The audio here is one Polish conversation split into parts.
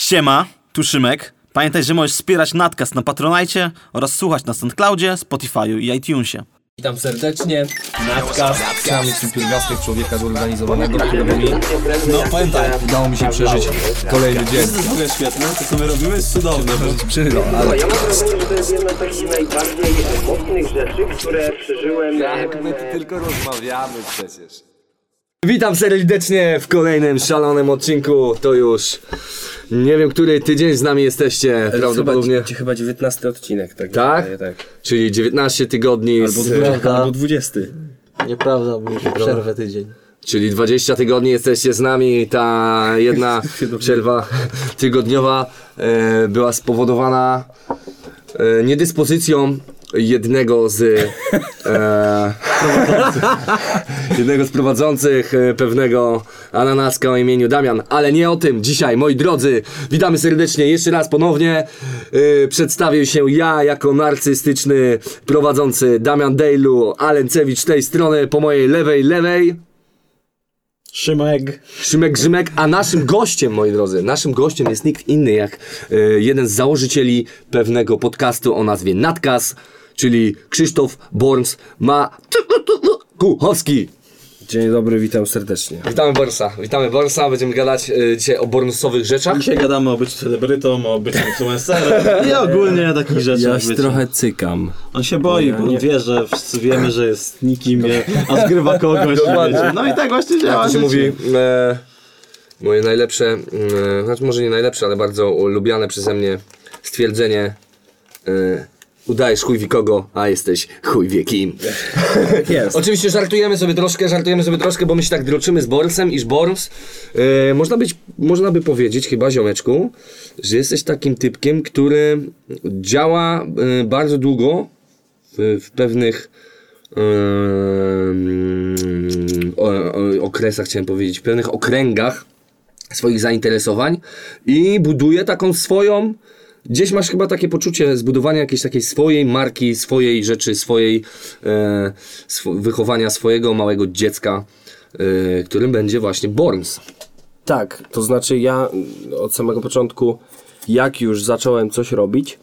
Siema, tu Szymek. Pamiętaj, że możesz wspierać Natcast na Patronajcie oraz słuchać na SoundCloudzie, Spotify'u i iTunesie. Witam serdecznie. Natka, samych pierwiastek człowieka zorganizowanego, który mi... No powiem tak, udało mi się przeżyć kolejny dzień. To jest w ogóle świetne, to co my robimy jest cudowne. Przeżył, ale... Ja mam wrażenie, że to jest jedna z takich najbardziej mocnych rzeczy, które przeżyłem. Jak my tu tylko rozmawiamy przecież. Witam serdecznie w kolejnym szalonym odcinku. To już nie wiem, który tydzień z nami jesteście. Prawdopodobnie. Chyba, chyba 19 odcinek, tak? Tak? wydaje, tak. Czyli 19 tygodni. Albo, Z, 20, albo 20. Nieprawda, bo już przerwę tydzień. czyli 20 tygodni jesteście z nami. Ta jedna przerwa tygodniowa e, była spowodowana e, niedyspozycją jednego z e, jednego z prowadzących e, pewnego ananaska o imieniu Damian, ale nie o tym dzisiaj, moi drodzy. Witamy serdecznie jeszcze raz ponownie. E, przedstawię się ja jako narcystyczny prowadzący Damian Dejlu, Alencewicz tej strony, po mojej lewej, lewej. Szymek. Szymek Grzymek, a naszym gościem, moi drodzy, naszym gościem jest nikt inny jak e, jeden z założycieli pewnego podcastu o nazwie Natkas, czyli Krzysztof Borns ma Kuchowski. Dzień dobry, witam serdecznie. Witamy Borsa, witamy Borsa, będziemy gadać e, dzisiaj o bornsowych rzeczach. Dzisiaj gadamy o byciu celebrytą, o byciu influencerem i ogólnie takich rzeczy. Ja się wiecie. trochę cykam. On się boi, bo on wie, że wszyscy wiemy, że jest nikim, a zgrywa kogoś. Wiecie. No i tak właśnie działa. To się życie. mówi, e, moje najlepsze, e, znaczy może nie najlepsze, ale bardzo lubiane przeze mnie stwierdzenie e, udajesz chuj wie kogo, a jesteś chuj wie kim. Jest. Oczywiście żartujemy sobie troszkę, żartujemy sobie troszkę, bo my się tak droczymy z Bornsem, iż Borns, e, można, być, można by powiedzieć chyba, ziomeczku, że jesteś takim typkiem, który działa e, bardzo długo w, w pewnych mm, o, o, okresach, chciałem powiedzieć, w pewnych okręgach swoich zainteresowań i buduje taką swoją. Gdzieś masz chyba takie poczucie zbudowania jakiejś takiej swojej marki, swojej rzeczy, swojej e, swo, wychowania swojego małego dziecka, e, którym będzie właśnie Borns. Tak, to znaczy ja od samego początku, jak już zacząłem coś robić,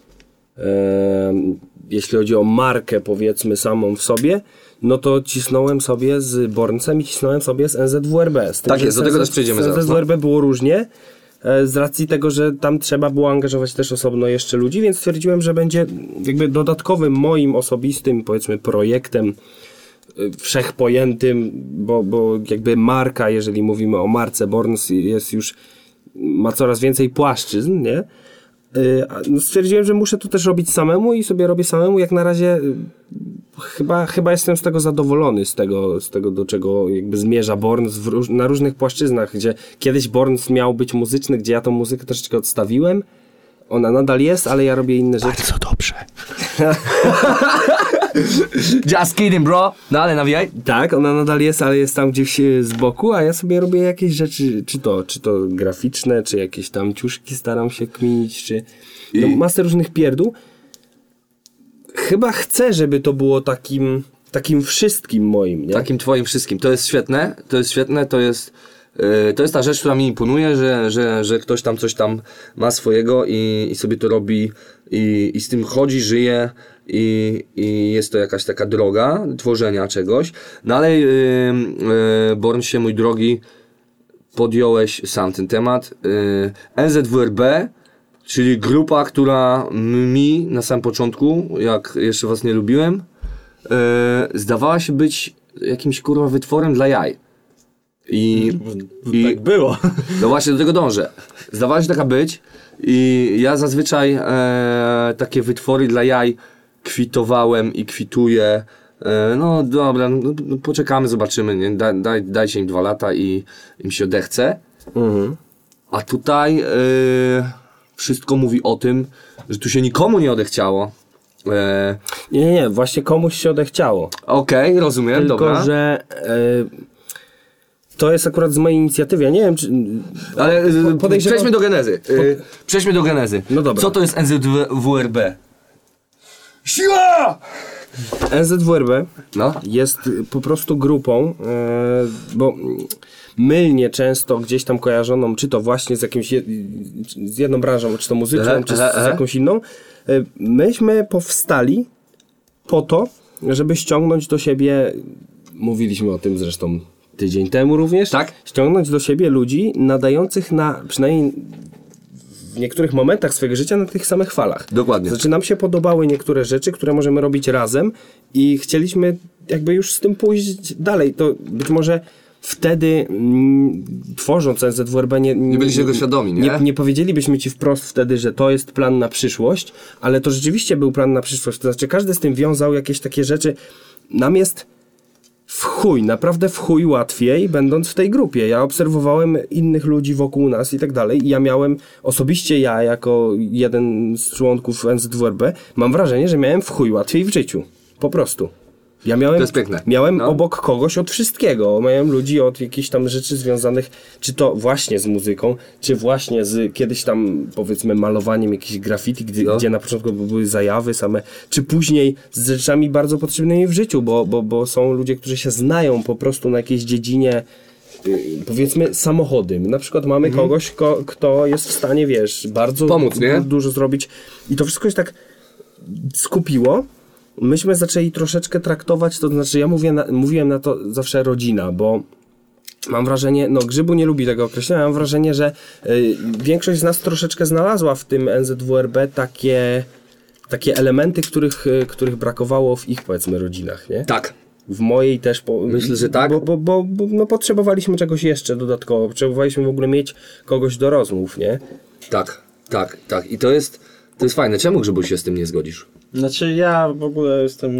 em, jeśli chodzi o markę powiedzmy samą w sobie, no to cisnąłem sobie z Borncem i cisnąłem sobie z NZWRB. Z Tak jest, do z tego też przejdziemy Z zaraz, no. NZWRB było różnie, e, z racji tego, że tam trzeba było angażować też osobno jeszcze ludzi, więc stwierdziłem, że będzie jakby dodatkowym moim osobistym powiedzmy projektem y, wszechpojętym, bo, bo jakby marka, jeżeli mówimy o marce Borns jest już, ma coraz więcej płaszczyzn, nie? Y, no Stwierdziłem, że muszę to też robić samemu i sobie robię samemu. Jak na razie y, chyba, chyba jestem z tego zadowolony, z tego, z tego do czego jakby zmierza Borns róż, na różnych płaszczyznach, gdzie kiedyś Borns miał być muzyczny, gdzie ja tą muzykę troszeczkę odstawiłem. Ona nadal jest, ale ja robię inne rzeczy. Co dobrze. Just kidding, bro. No ale nawijaj. Tak, ona nadal jest, ale jest tam gdzieś e, z boku, a ja sobie robię jakieś rzeczy, czy to, czy to graficzne, czy jakieś tam ciuszki staram się kminić, czy no, masę różnych pierdół. Chyba chcę, żeby to było takim, takim wszystkim moim, nie? Takim twoim wszystkim. To jest świetne, to jest świetne, to jest, yy, to jest ta rzecz, która mi imponuje, że, że, że ktoś tam coś tam ma swojego i, i sobie to robi i, i z tym chodzi, żyje i, i jest to jakaś taka droga tworzenia czegoś. No ale yy, yy, Born się, mój drogi, podjąłeś sam ten temat. Yy, NZWRB, czyli grupa, która mi na samym początku, jak jeszcze was nie lubiłem, e, zdawała się być jakimś kurwa wytworem dla jaj. I, i Tak było. no właśnie do tego dążę. Zdawała się taka być i ja zazwyczaj e, takie wytwory dla jaj kwitowałem i kwituję. E, no dobra, no, no, poczekamy, zobaczymy. Nie? Daj, daj, dajcie im dwa lata i im się odechce. A tutaj e, wszystko mówi o tym, że tu się nikomu nie odechciało. E, Nie, nie, nie, właśnie komuś się odechciało. Okej, rozumiem, Tylko, dobra. że e, to jest akurat z mojej inicjatywy. Ja nie wiem, czy. Ale e, po- podejrzewam- przejdźmy do genezy. E, przejdźmy do genezy. No dobra. Co to jest NZWRB? Siła! NZWRB No. jest po prostu grupą, e, bo mylnie często gdzieś tam kojarzoną, czy to właśnie z jakimś, je, z jedną branżą, czy to muzyczną, Aha, czy z, aha, z jakąś inną. Y, Myśmy powstali po to, żeby ściągnąć do siebie, mówiliśmy o tym zresztą tydzień temu również, Tak. ściągnąć do siebie ludzi nadających na, przynajmniej w niektórych momentach swojego życia na tych samych falach. Dokładnie. Znaczy nam się podobały niektóre rzeczy, które możemy robić razem i chcieliśmy jakby już z tym pójść dalej. To być może wtedy mm, tworząc NZWRB nie, Nie byliście tego świadomi, nie? nie? Nie powiedzielibyśmy ci wprost wtedy, że to jest plan na przyszłość, ale to rzeczywiście był plan na przyszłość. To znaczy każdy z tym wiązał jakieś takie rzeczy. Nam jest w chuj, naprawdę w chuj łatwiej, będąc w tej grupie. Ja obserwowałem innych ludzi wokół nas i tak dalej. Ja miałem, osobiście ja, jako jeden z członków NZWRB, mam wrażenie, że miałem w chuj łatwiej w życiu. Po prostu. Ja miałem, To jest piękne. miałem No. obok kogoś od wszystkiego. Miałem ludzi od jakichś tam rzeczy związanych, czy to właśnie z muzyką, czy właśnie z kiedyś tam, powiedzmy, malowaniem jakichś graffiti, gdzie, No. gdzie na początku były zajawy same, czy później z rzeczami bardzo potrzebnymi w życiu, bo, bo, bo są ludzie, którzy się znają po prostu na jakiejś dziedzinie y, powiedzmy samochody. Na przykład mamy kogoś, ko, kto jest w stanie, wiesz, bardzo Mhm. Pomóc, dużo zrobić i to wszystko się tak skupiło. Myśmy zaczęli troszeczkę traktować, to znaczy ja mówię na, mówiłem na to zawsze rodzina, bo mam wrażenie, no Grzybu nie lubi tego określenia, mam wrażenie, że y, większość z nas troszeczkę znalazła w tym NZWRB takie, takie elementy, których, y, których brakowało w ich powiedzmy rodzinach, nie? Tak. W mojej też. Po, Myślę, że tak. Bo, bo, bo, bo no, potrzebowaliśmy czegoś jeszcze dodatkowo. Potrzebowaliśmy w ogóle mieć kogoś do rozmów, nie? Tak, tak, tak. I to jest, to jest fajne. Czemu Grzybu się z tym nie zgodzisz? Znaczy ja w ogóle jestem...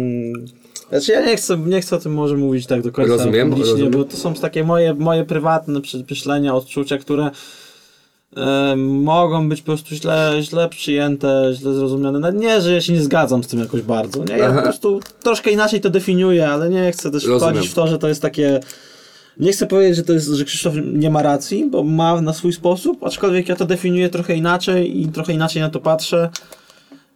Znaczy ja nie chcę, nie chcę o tym może mówić tak do końca Rozumiem, publicznie, rozumiem. bo to są takie moje, moje prywatne przy- myślenia, odczucia, które mogą być po prostu źle, źle przyjęte, źle zrozumiane. No nie, że ja się nie zgadzam z tym jakoś bardzo. Nie, ja Aha. po prostu troszkę inaczej to definiuję, ale nie chcę też Rozumiem. wchodzić w to, że to jest takie... Nie chcę powiedzieć, że to jest, że Krzysztof nie ma racji, bo ma na swój sposób, aczkolwiek ja to definiuję trochę inaczej i trochę inaczej na to patrzę.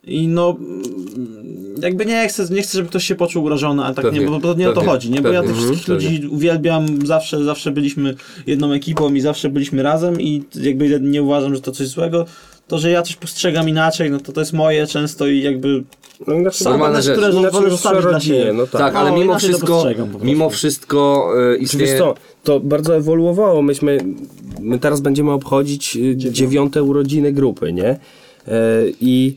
I no, mm, jakby nie chcę, nie chcę, żeby ktoś się poczuł urażony, ale tak Pewnie, nie, bo to nie o to pewnie, chodzi, nie? Bo ja pewnie, tych wszystkich mhm, ludzi uwielbiam, zawsze, zawsze byliśmy jedną ekipą i zawsze byliśmy razem i jakby nie uważam, że to coś złego. To, że ja coś postrzegam inaczej, no to to jest moje często i jakby No inaczej, Są Normalna pewne, rzecz. które niż zostawić dla siebie. no tak. Tak, ale No, mimo wszystko, mimo wszystko e, Czy istnieje... wiesz co, to bardzo ewoluowało. Myśmy, my teraz będziemy obchodzić y, dziewiąte urodziny grupy, nie? E, I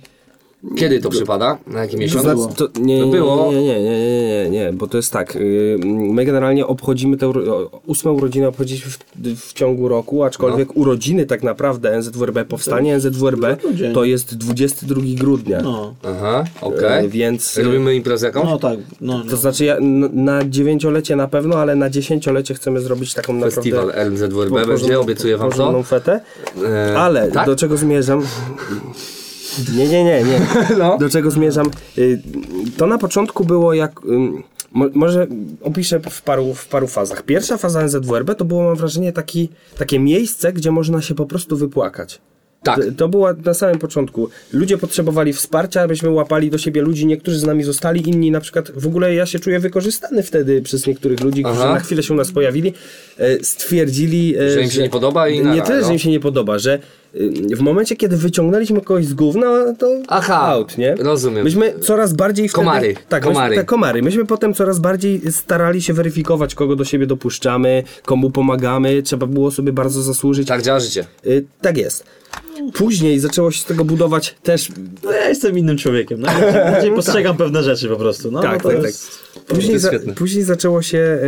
Kiedy to przypada? Na jaki to miesiąc? znaczy, to, nie, To było. nie, nie, nie, nie, nie, bo to jest tak. y, My generalnie obchodzimy te uro- ósme urodziny obchodziliśmy w, w ciągu roku, aczkolwiek No. urodziny tak naprawdę NZWRB, powstanie NZWRB to jest 22 grudnia. no, Aha, okej. E, więc- Robimy imprezę jakąś? no tak, no, no. To znaczy ja, na dziewięciolecie na pewno, ale na dziesięciolecie chcemy zrobić taką Festiwal naprawdę NZWRB po- będzie, obiecuję wam to. fetę. E, Ale tak? do czego zmierzam? Nie, nie, nie, nie. No. Do czego zmierzam? Y, To na początku było jak. Może opiszę w paru, w paru fazach. Pierwsza faza NZWRB to było, mam wrażenie, taki, takie miejsce, gdzie można się po prostu wypłakać. Tak. To- było na samym początku. Ludzie potrzebowali wsparcia, abyśmy łapali do siebie ludzi. Niektórzy z nami zostali, inni na przykład. W ogóle ja się czuję wykorzystany wtedy przez niektórych ludzi, którzy Aha. na chwilę się u nas pojawili. e, Stwierdzili, e, Że im się nie podoba i Nie tyle, no. że im się nie podoba, że w momencie, kiedy wyciągnęliśmy kogoś z gówna, to Aha, out, nie? rozumiem. Myśmy coraz bardziej wtedy... Komary, Tak, komary. Myśmy, te komary. Myśmy potem coraz bardziej starali się weryfikować, kogo do siebie dopuszczamy, komu pomagamy. Trzeba było sobie bardzo zasłużyć. Tak działa życie. Y, tak jest. Później zaczęło się z tego budować też... no ja jestem innym człowiekiem, no, inaczej postrzegam pewne rzeczy po prostu, no, Tak, no to tak, jest... Później, za, później zaczęło się e,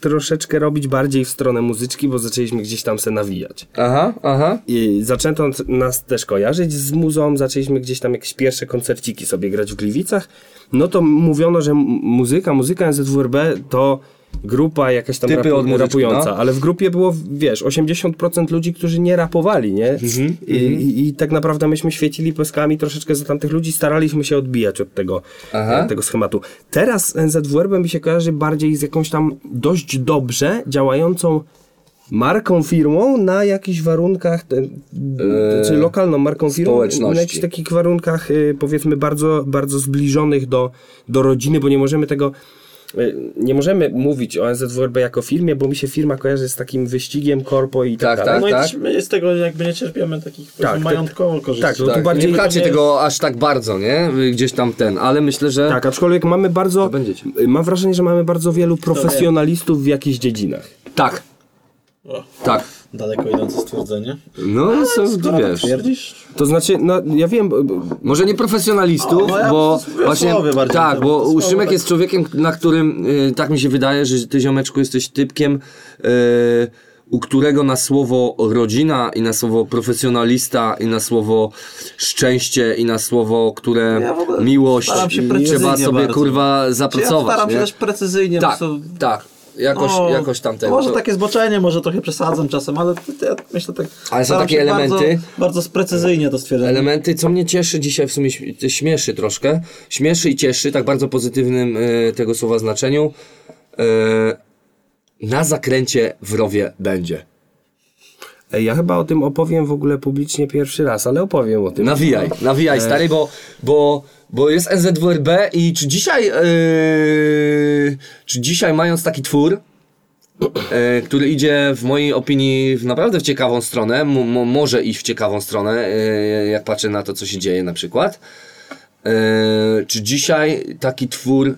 troszeczkę robić bardziej w stronę muzyczki, bo zaczęliśmy gdzieś tam se nawijać. Aha, aha. I zaczęto nas też kojarzyć z muzą, zaczęliśmy gdzieś tam jakieś pierwsze koncerciki sobie grać w Gliwicach. No to mówiono, że muzyka, muzyka NZWRB to grupa jakaś tam Typy od muzyczki, rapująca, no. ale w grupie było, wiesz, 80% ludzi, którzy nie rapowali, nie? Mhm, I, i, I tak naprawdę myśmy świecili pyskami troszeczkę za tamtych ludzi, staraliśmy się odbijać od tego, Aha. e, tego schematu. Teraz NZWRB mi się kojarzy bardziej z jakąś tam dość dobrze działającą marką, firmą na jakichś warunkach, e, czy lokalną marką, firmą, na jakichś takich warunkach, y, powiedzmy, bardzo, bardzo zbliżonych do, do rodziny, bo nie możemy tego nie możemy mówić o NZWRB jako firmie, bo mi się firma kojarzy z takim wyścigiem korpo i tak, Tak, dalej. No tak. i też my z tego jakby nie cierpiemy takich Tak, tak, majątkowo korzyści. tak, no to Tak, bardziej- nie pchacie tego aż tak bardzo, nie? Gdzieś tam ten, ale myślę, że... Tak, aczkolwiek mamy bardzo, mam wrażenie, że mamy bardzo wielu profesjonalistów w jakichś dziedzinach. Tak. O. Tak. Daleko idące stwierdzenie. No, co, wiesz. Twierdzisz? To znaczy, no ja wiem, bo- bo- Może nie profesjonalistów, No, ja bo w właśnie tak, bo słowo Szymek tak. jest człowiekiem, na którym y, tak mi się wydaje, że ty ziomeczku jesteś typkiem y, u którego na słowo rodzina i na słowo profesjonalista i na słowo szczęście i na słowo, które Ja miłość trzeba sobie bardzo. kurwa Czy ja zapracować. staram się nie? też precyzyjnie. Tak, tak. Jakoś, O, jakoś tam tego. Może to- takie zboczenie, może trochę przesadzam czasem, ale to, to ja myślę tak. Ale są takie elementy- Bardzo, bardzo sprecyzyjnie to stwierdzenie. elementy, co mnie cieszy dzisiaj w sumie śmieszy troszkę. Śmieszy i cieszy, tak bardzo pozytywnym e, tego słowa znaczeniu. E, na zakręcie w rowie będzie. Ja chyba o tym opowiem w ogóle publicznie pierwszy raz, ale opowiem o tym. Nawijaj, nawijaj stary, bo, bo, bo jest NZWRB i czy dzisiaj, e, czy dzisiaj mając taki twór, e, który idzie w mojej opinii w naprawdę w ciekawą stronę, mo, mo, może iść w ciekawą stronę, e, jak patrzę na to, co się dzieje na przykład. E, czy dzisiaj taki twór,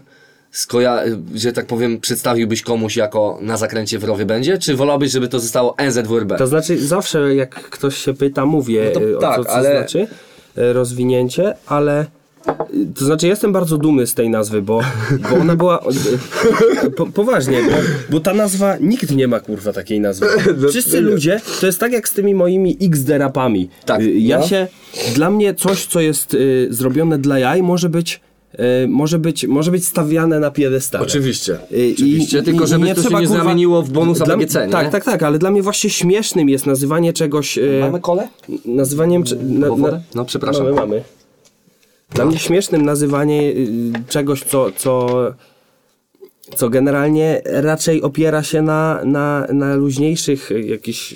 skoja- że tak powiem, przedstawiłbyś komuś jako na zakręcie w rowie będzie, czy wolałbyś, żeby to zostało NZWRB? To znaczy, zawsze jak ktoś się pyta, mówię No to o tak, co, co ale- znaczy y, rozwinięcie, ale y, to znaczy jestem bardzo dumny z tej nazwy, bo, bo ona była y, po, poważnie, bo, bo ta nazwa, nikt nie ma kurwa takiej nazwy. Wszyscy ludzie, to jest tak jak z tymi moimi XD-rapami. Tak, Ja no. się, dla mnie coś, co jest y, zrobione dla jaj, może być y, może być, może być stawiane na piedestale. Oczywiście. Y, Oczywiście, tylko żeby to się nie kurwa- zamieniło w bonus Dla- ABGC, nie? Tak, tak, tak, ale dla mnie właśnie śmiesznym jest nazywanie czegoś... y, kole? nazywaniem. czy- Na, na, No, przepraszam. Mamy, mamy. Dla mnie śmiesznym nazywanie y, czegoś, co, co, co generalnie raczej opiera się na, na, na luźniejszych jakichś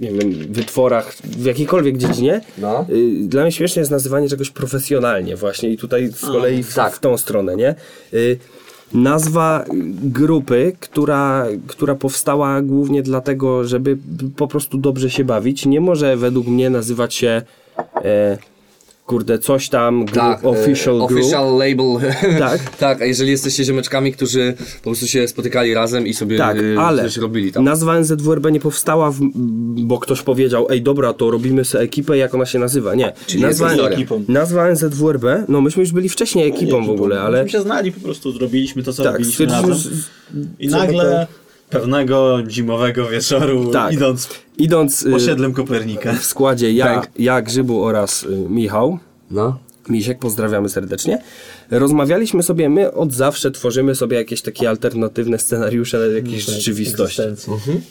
nie wiem, wytworach w jakiejkolwiek dziedzinie. No. Y, Dla mnie śmieszne jest nazywanie czegoś profesjonalnie właśnie i tutaj z kolei w, tak. w tą stronę, nie? Y, Nazwa grupy, która, która powstała głównie dlatego, żeby po prostu dobrze się bawić, nie może według mnie nazywać się e, kurde, coś tam, group, Tak, official e, group. official label. Tak. tak, a jeżeli jesteście ziomeczkami, którzy po prostu się spotykali razem i sobie Tak, e, ale coś robili tam. nazwa NZWRB nie powstała, w, bo ktoś powiedział, ej dobra, to robimy sobie ekipę, jak ona się nazywa. Nie. Czyli nazwa. Ekipą. nazwa NZWRB, no myśmy już byli wcześniej ekipą w ogóle, ale Myśmy się znali po prostu, zrobiliśmy to, co tak, robiliśmy razem. I nagle pewnego zimowego wieczoru, Tak. idąc idąc y, osiedlem Kopernika. w składzie ja, Bęk. ja Grzybu oraz y, Michał, No. Misiek, pozdrawiamy serdecznie. Rozmawialiśmy sobie, my od zawsze tworzymy sobie jakieś takie alternatywne scenariusze na jakieś rzeczywistości.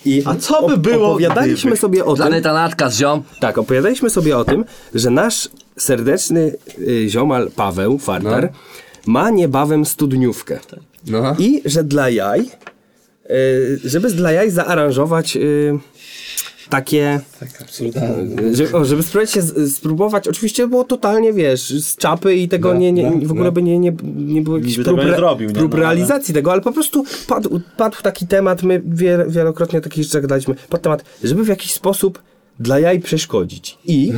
I A co by było, Opowiadaliśmy gdyby? sobie o tym, Planeta Natka z ziom. tak, opowiadaliśmy sobie o tym, że nasz serdeczny y, ziomal Paweł, farter, ma niebawem studniówkę. No. I że dla jaj, żeby dla jaj zaaranżować y, takie... Że, o, żeby spróbować się spróbować, oczywiście było totalnie, wiesz, z czapy i tego nie, nie, w ogóle by nie, nie, nie było jakichś prób, re- zrobił, nie? prób No, ale- realizacji tego, ale po prostu padł, padł taki temat, my wiel, wielokrotnie takich rzeczy gadaliśmy, pod temat, żeby w jakiś sposób dla jaj przeszkodzić. I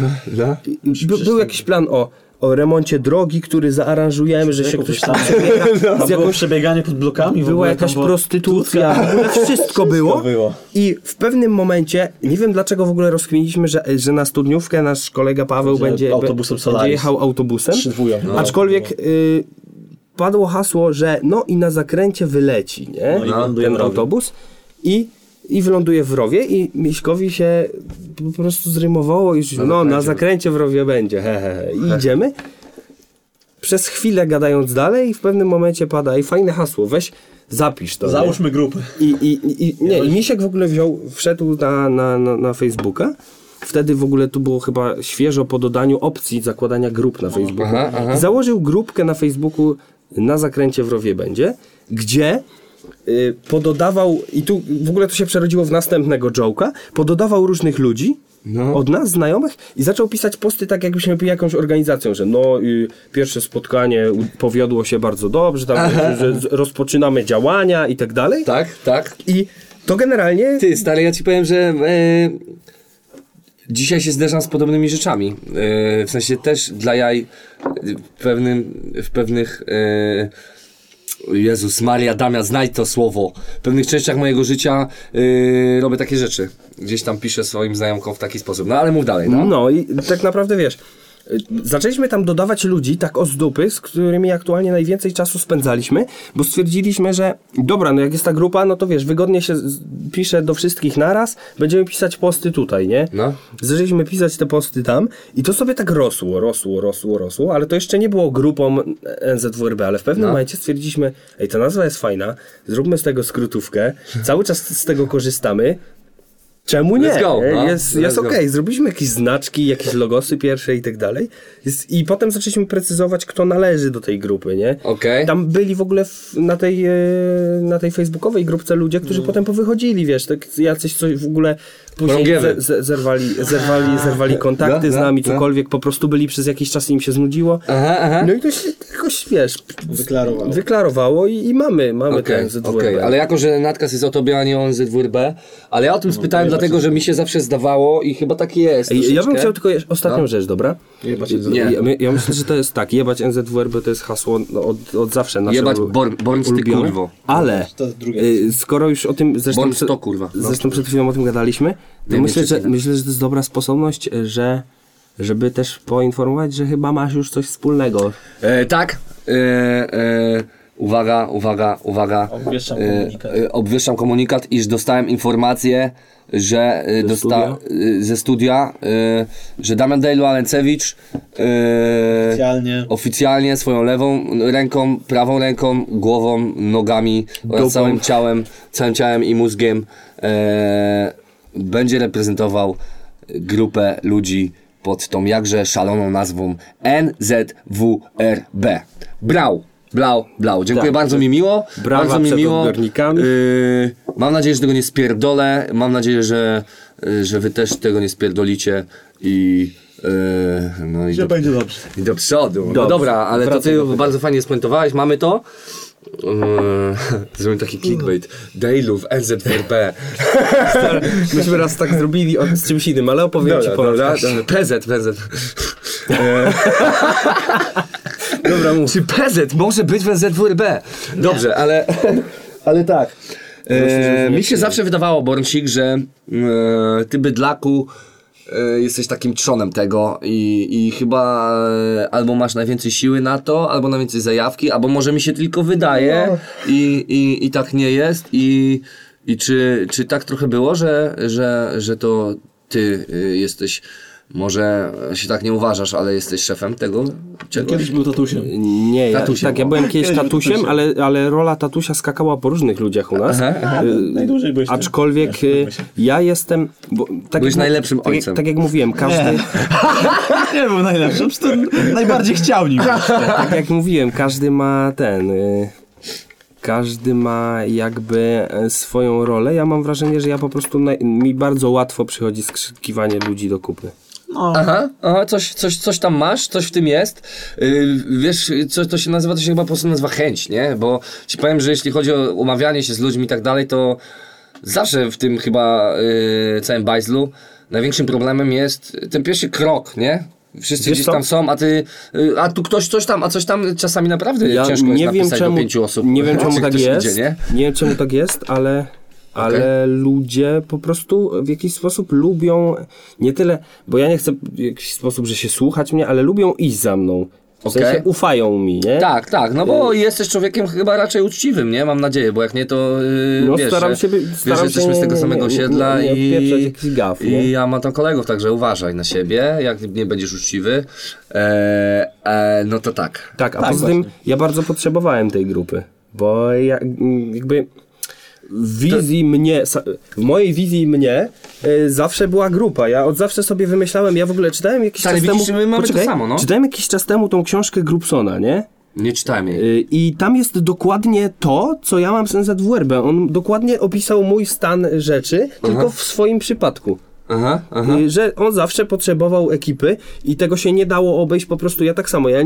i by, był jakiś plan o, o remoncie drogi, który zaaranżujemy, że się ktoś tam przebiega, z Było jakąś przebieganie pod blokami. w była ogóle, jakaś było prostytucja, w ogóle wszystko było. było. I w pewnym momencie, nie wiem dlaczego w ogóle rozkminiliśmy, że, że na studniówkę nasz kolega Paweł Będzie będzie, autobusem będzie jechał autobusem. Szydwują. No. Aczkolwiek y, padło hasło, że no i na zakręcie wyleci, nie? No ten autobus i, i wyląduje w rowie i Miśkowi się po prostu zrymowało i no na zakręcie w rowie będzie, he, he, he. I idziemy. Przez chwilę gadając dalej i w pewnym momencie pada i fajne hasło, weź zapisz to. nie? Załóżmy grupę. I, i, i, nie, i Misiek w ogóle wziął, wszedł na, na, na, na Facebooka. Wtedy w ogóle tu było chyba świeżo po dodaniu opcji zakładania grup na Facebooku. Aha, aha. Założył grupkę na Facebooku na zakręcie w rowie będzie, gdzie pododawał, i tu w ogóle to się przerodziło w następnego joke'a, pododawał różnych ludzi No. od nas, znajomych i zaczął pisać posty tak, jakbyśmy byli jakąś organizacją, że no y, pierwsze spotkanie powiodło się bardzo dobrze, tam, że rozpoczynamy działania i tak dalej. Tak, tak. I to generalnie Ty, stary, ja ci powiem, że e, dzisiaj się zderzam z podobnymi rzeczami. E, w sensie też dla jaj w, pewnym, w pewnych... E, Jezus Maria, Damia, znajdź to słowo. W pewnych częściach mojego życia e, robię takie rzeczy. Gdzieś tam piszę swoim znajomkom w taki sposób. No ale mów dalej, no. No i tak naprawdę wiesz, zaczęliśmy tam dodawać ludzi tak o z dupy, z którymi aktualnie najwięcej czasu spędzaliśmy, bo stwierdziliśmy, że dobra, no jak jest ta grupa, no to wiesz, wygodnie się pisze do wszystkich naraz, będziemy pisać posty tutaj, nie? No. Zaczęliśmy pisać te posty tam i to sobie tak rosło, rosło, rosło, rosło, ale to jeszcze nie było grupą NZWRB, ale w pewnym No. momencie stwierdziliśmy, ej, ta nazwa jest fajna, zróbmy z tego skrótówkę, cały czas z tego korzystamy, Czemu nie? Let's go, no. Jest, Let's jest okej, zrobiliśmy jakieś znaczki, jakieś logosy pierwsze i tak dalej. Jest, I potem zaczęliśmy precyzować, kto należy do tej grupy, nie? Okej. Tam byli w ogóle w, na, tej, e, na tej facebookowej grupce ludzie, którzy No. potem powychodzili, wiesz, tak jacyś coś w ogóle później ze, zerwali, zerwali, zerwali kontakty No, z no, nami, no. cokolwiek, po prostu byli przez jakiś czas i im się znudziło. Aha, aha. No i to się jakoś, wiesz, Wyklarowało. wyklarowało i, i mamy, mamy Okej, ten ZWRB. okej, ale jako, że Natkas jest o tobie, a nie on ZWRB, ale ja o tym spytałem dlatego, że mi się zawsze zdawało i chyba tak jest. Ej, Ja bym chciał tylko ostatnią No. rzecz, dobra? Jebać Nie. Ja, ja myślę, że to jest tak, jebać NZWRB to jest hasło od, od zawsze nasze Jebać Born- Borns, ty kurwo. Ale To jest drugie. y, skoro już o tym zresztą, przed- to kurwa. Zresztą przed chwilą o tym gadaliśmy, Wiem, myślę, że, myślę, że to jest dobra sposobność, y, że żeby też poinformować, że chyba masz już coś wspólnego. E, tak. E, e, uwaga, uwaga, uwaga. Obwieszczam E, komunikat. e, obwieszczam komunikat, iż dostałem informację, że e, dosta- studia? e, ze studia, e, że Damian Dejlu Alencewicz e, Oficjalnie. oficjalnie swoją lewą ręką, prawą ręką, głową, nogami oraz Dupą. całym ciałem, całym ciałem i mózgiem e, będzie reprezentował grupę ludzi pod tą jakże szaloną nazwą NZWRB. Brał, blau, blau. Dziękuję Tak. bardzo mi miło. Brawa bardzo mi miło. Yy, mam nadzieję, że tego nie spierdolę. Mam nadzieję, że, yy, że wy też tego nie spierdolicie i yy, no i Że do, będzie dobrze. i do przodu. No Dobrze. dobra, ale to Wracam ty do tego. bardzo fajnie spuentowałeś. Mamy to. Yy, Zrobimy taki clickbait. Dejlów, NZWRB. Myśmy raz tak zrobili z czymś innym, ale opowiem ci po dobra, dobra. PZ, PZ. Dobra, mów. Czy PZ może być w NZWRB? Dobrze, ale, ale tak. E, mi się zawsze wydawało, Bornsik, że e, ty bydlaku jesteś takim trzonem tego i, i chyba e, albo masz najwięcej siły na to, albo najwięcej zajawki, albo może mi się tylko wydaje i, i, i tak nie jest i, i czy, czy tak trochę było, że, że, że to ty y, jesteś może się tak nie uważasz, ale jesteś szefem tego czegoś? Kiedyś był tatusiem. Nie, ja, Tatusiem, tak, ja o. byłem kiedyś Kiedyś był tatusiem, tatusiem. ale, ale rola tatusia skakała po różnych ludziach u nas. Aha, Y, Najdłużej byłeś. Aczkolwiek y, ja jestem. Bo, tak Byłeś jak, najlepszym tak, jak- ojcem. Tak jak mówiłem, każdy. Nie był najlepszy, po prostu najbardziej chciał nim. Tak jak mówiłem, każdy ma ten. Y, każdy ma jakby e, swoją rolę. Ja mam wrażenie, że ja po prostu mi bardzo łatwo przychodzi skrzykiwanie ludzi do kupy. No, Aha, aha coś, coś, coś tam masz, coś w tym jest. Yy, wiesz, co to się nazywa, to się chyba po prostu nazywa chęć, nie? Bo ci powiem, że jeśli chodzi o umawianie się z ludźmi i tak dalej, to zawsze w tym chyba yy, całym bajzlu największym problemem jest ten pierwszy krok, nie? Wszyscy Wiesz gdzieś tam są, a ty, y, a tu ktoś coś tam, a coś tam czasami naprawdę Ja ciężko jest nie wiem napisać czemu, do pięciu osób. nie wiem czy czemu tak jest. Idzie, nie? nie wiem czemu tak jest, ale ale ludzie po prostu w jakiś sposób lubią nie tyle, bo ja nie chcę w jakiś sposób, że się słuchać mnie, ale lubią iść za mną. W sensie ufają mi, nie? Tak, tak, no bo Y- jesteś człowiekiem chyba raczej uczciwym, nie? Mam nadzieję, bo jak nie to yy, No, wiesz, staram się wiesz, staram że się jesteśmy nie- z tego samego nie- osiedla nie i, gaf, i ja mam tam kolegów, także uważaj na siebie, jak nie będziesz uczciwy, e, e, no to tak. Tak, a Tak, poza tym ja bardzo potrzebowałem tej grupy, bo ja, jakby w wizji mnie, sa- w mojej wizji mnie y, zawsze była grupa. Ja od zawsze sobie wymyślałem, ja w ogóle czytałem jakiś Stary, czas widzisz, temu... my to Poczekaj, samo, no. Czytałem jakiś czas temu tą książkę Grupsona, nie? Nie czytałem jej. Y, I tam jest dokładnie to, co ja mam z NZWRB. On dokładnie opisał mój stan rzeczy, tylko w swoim przypadku. Aha, aha. Y, że on zawsze potrzebował ekipy i tego się nie dało obejść po prostu ja tak samo. Ja,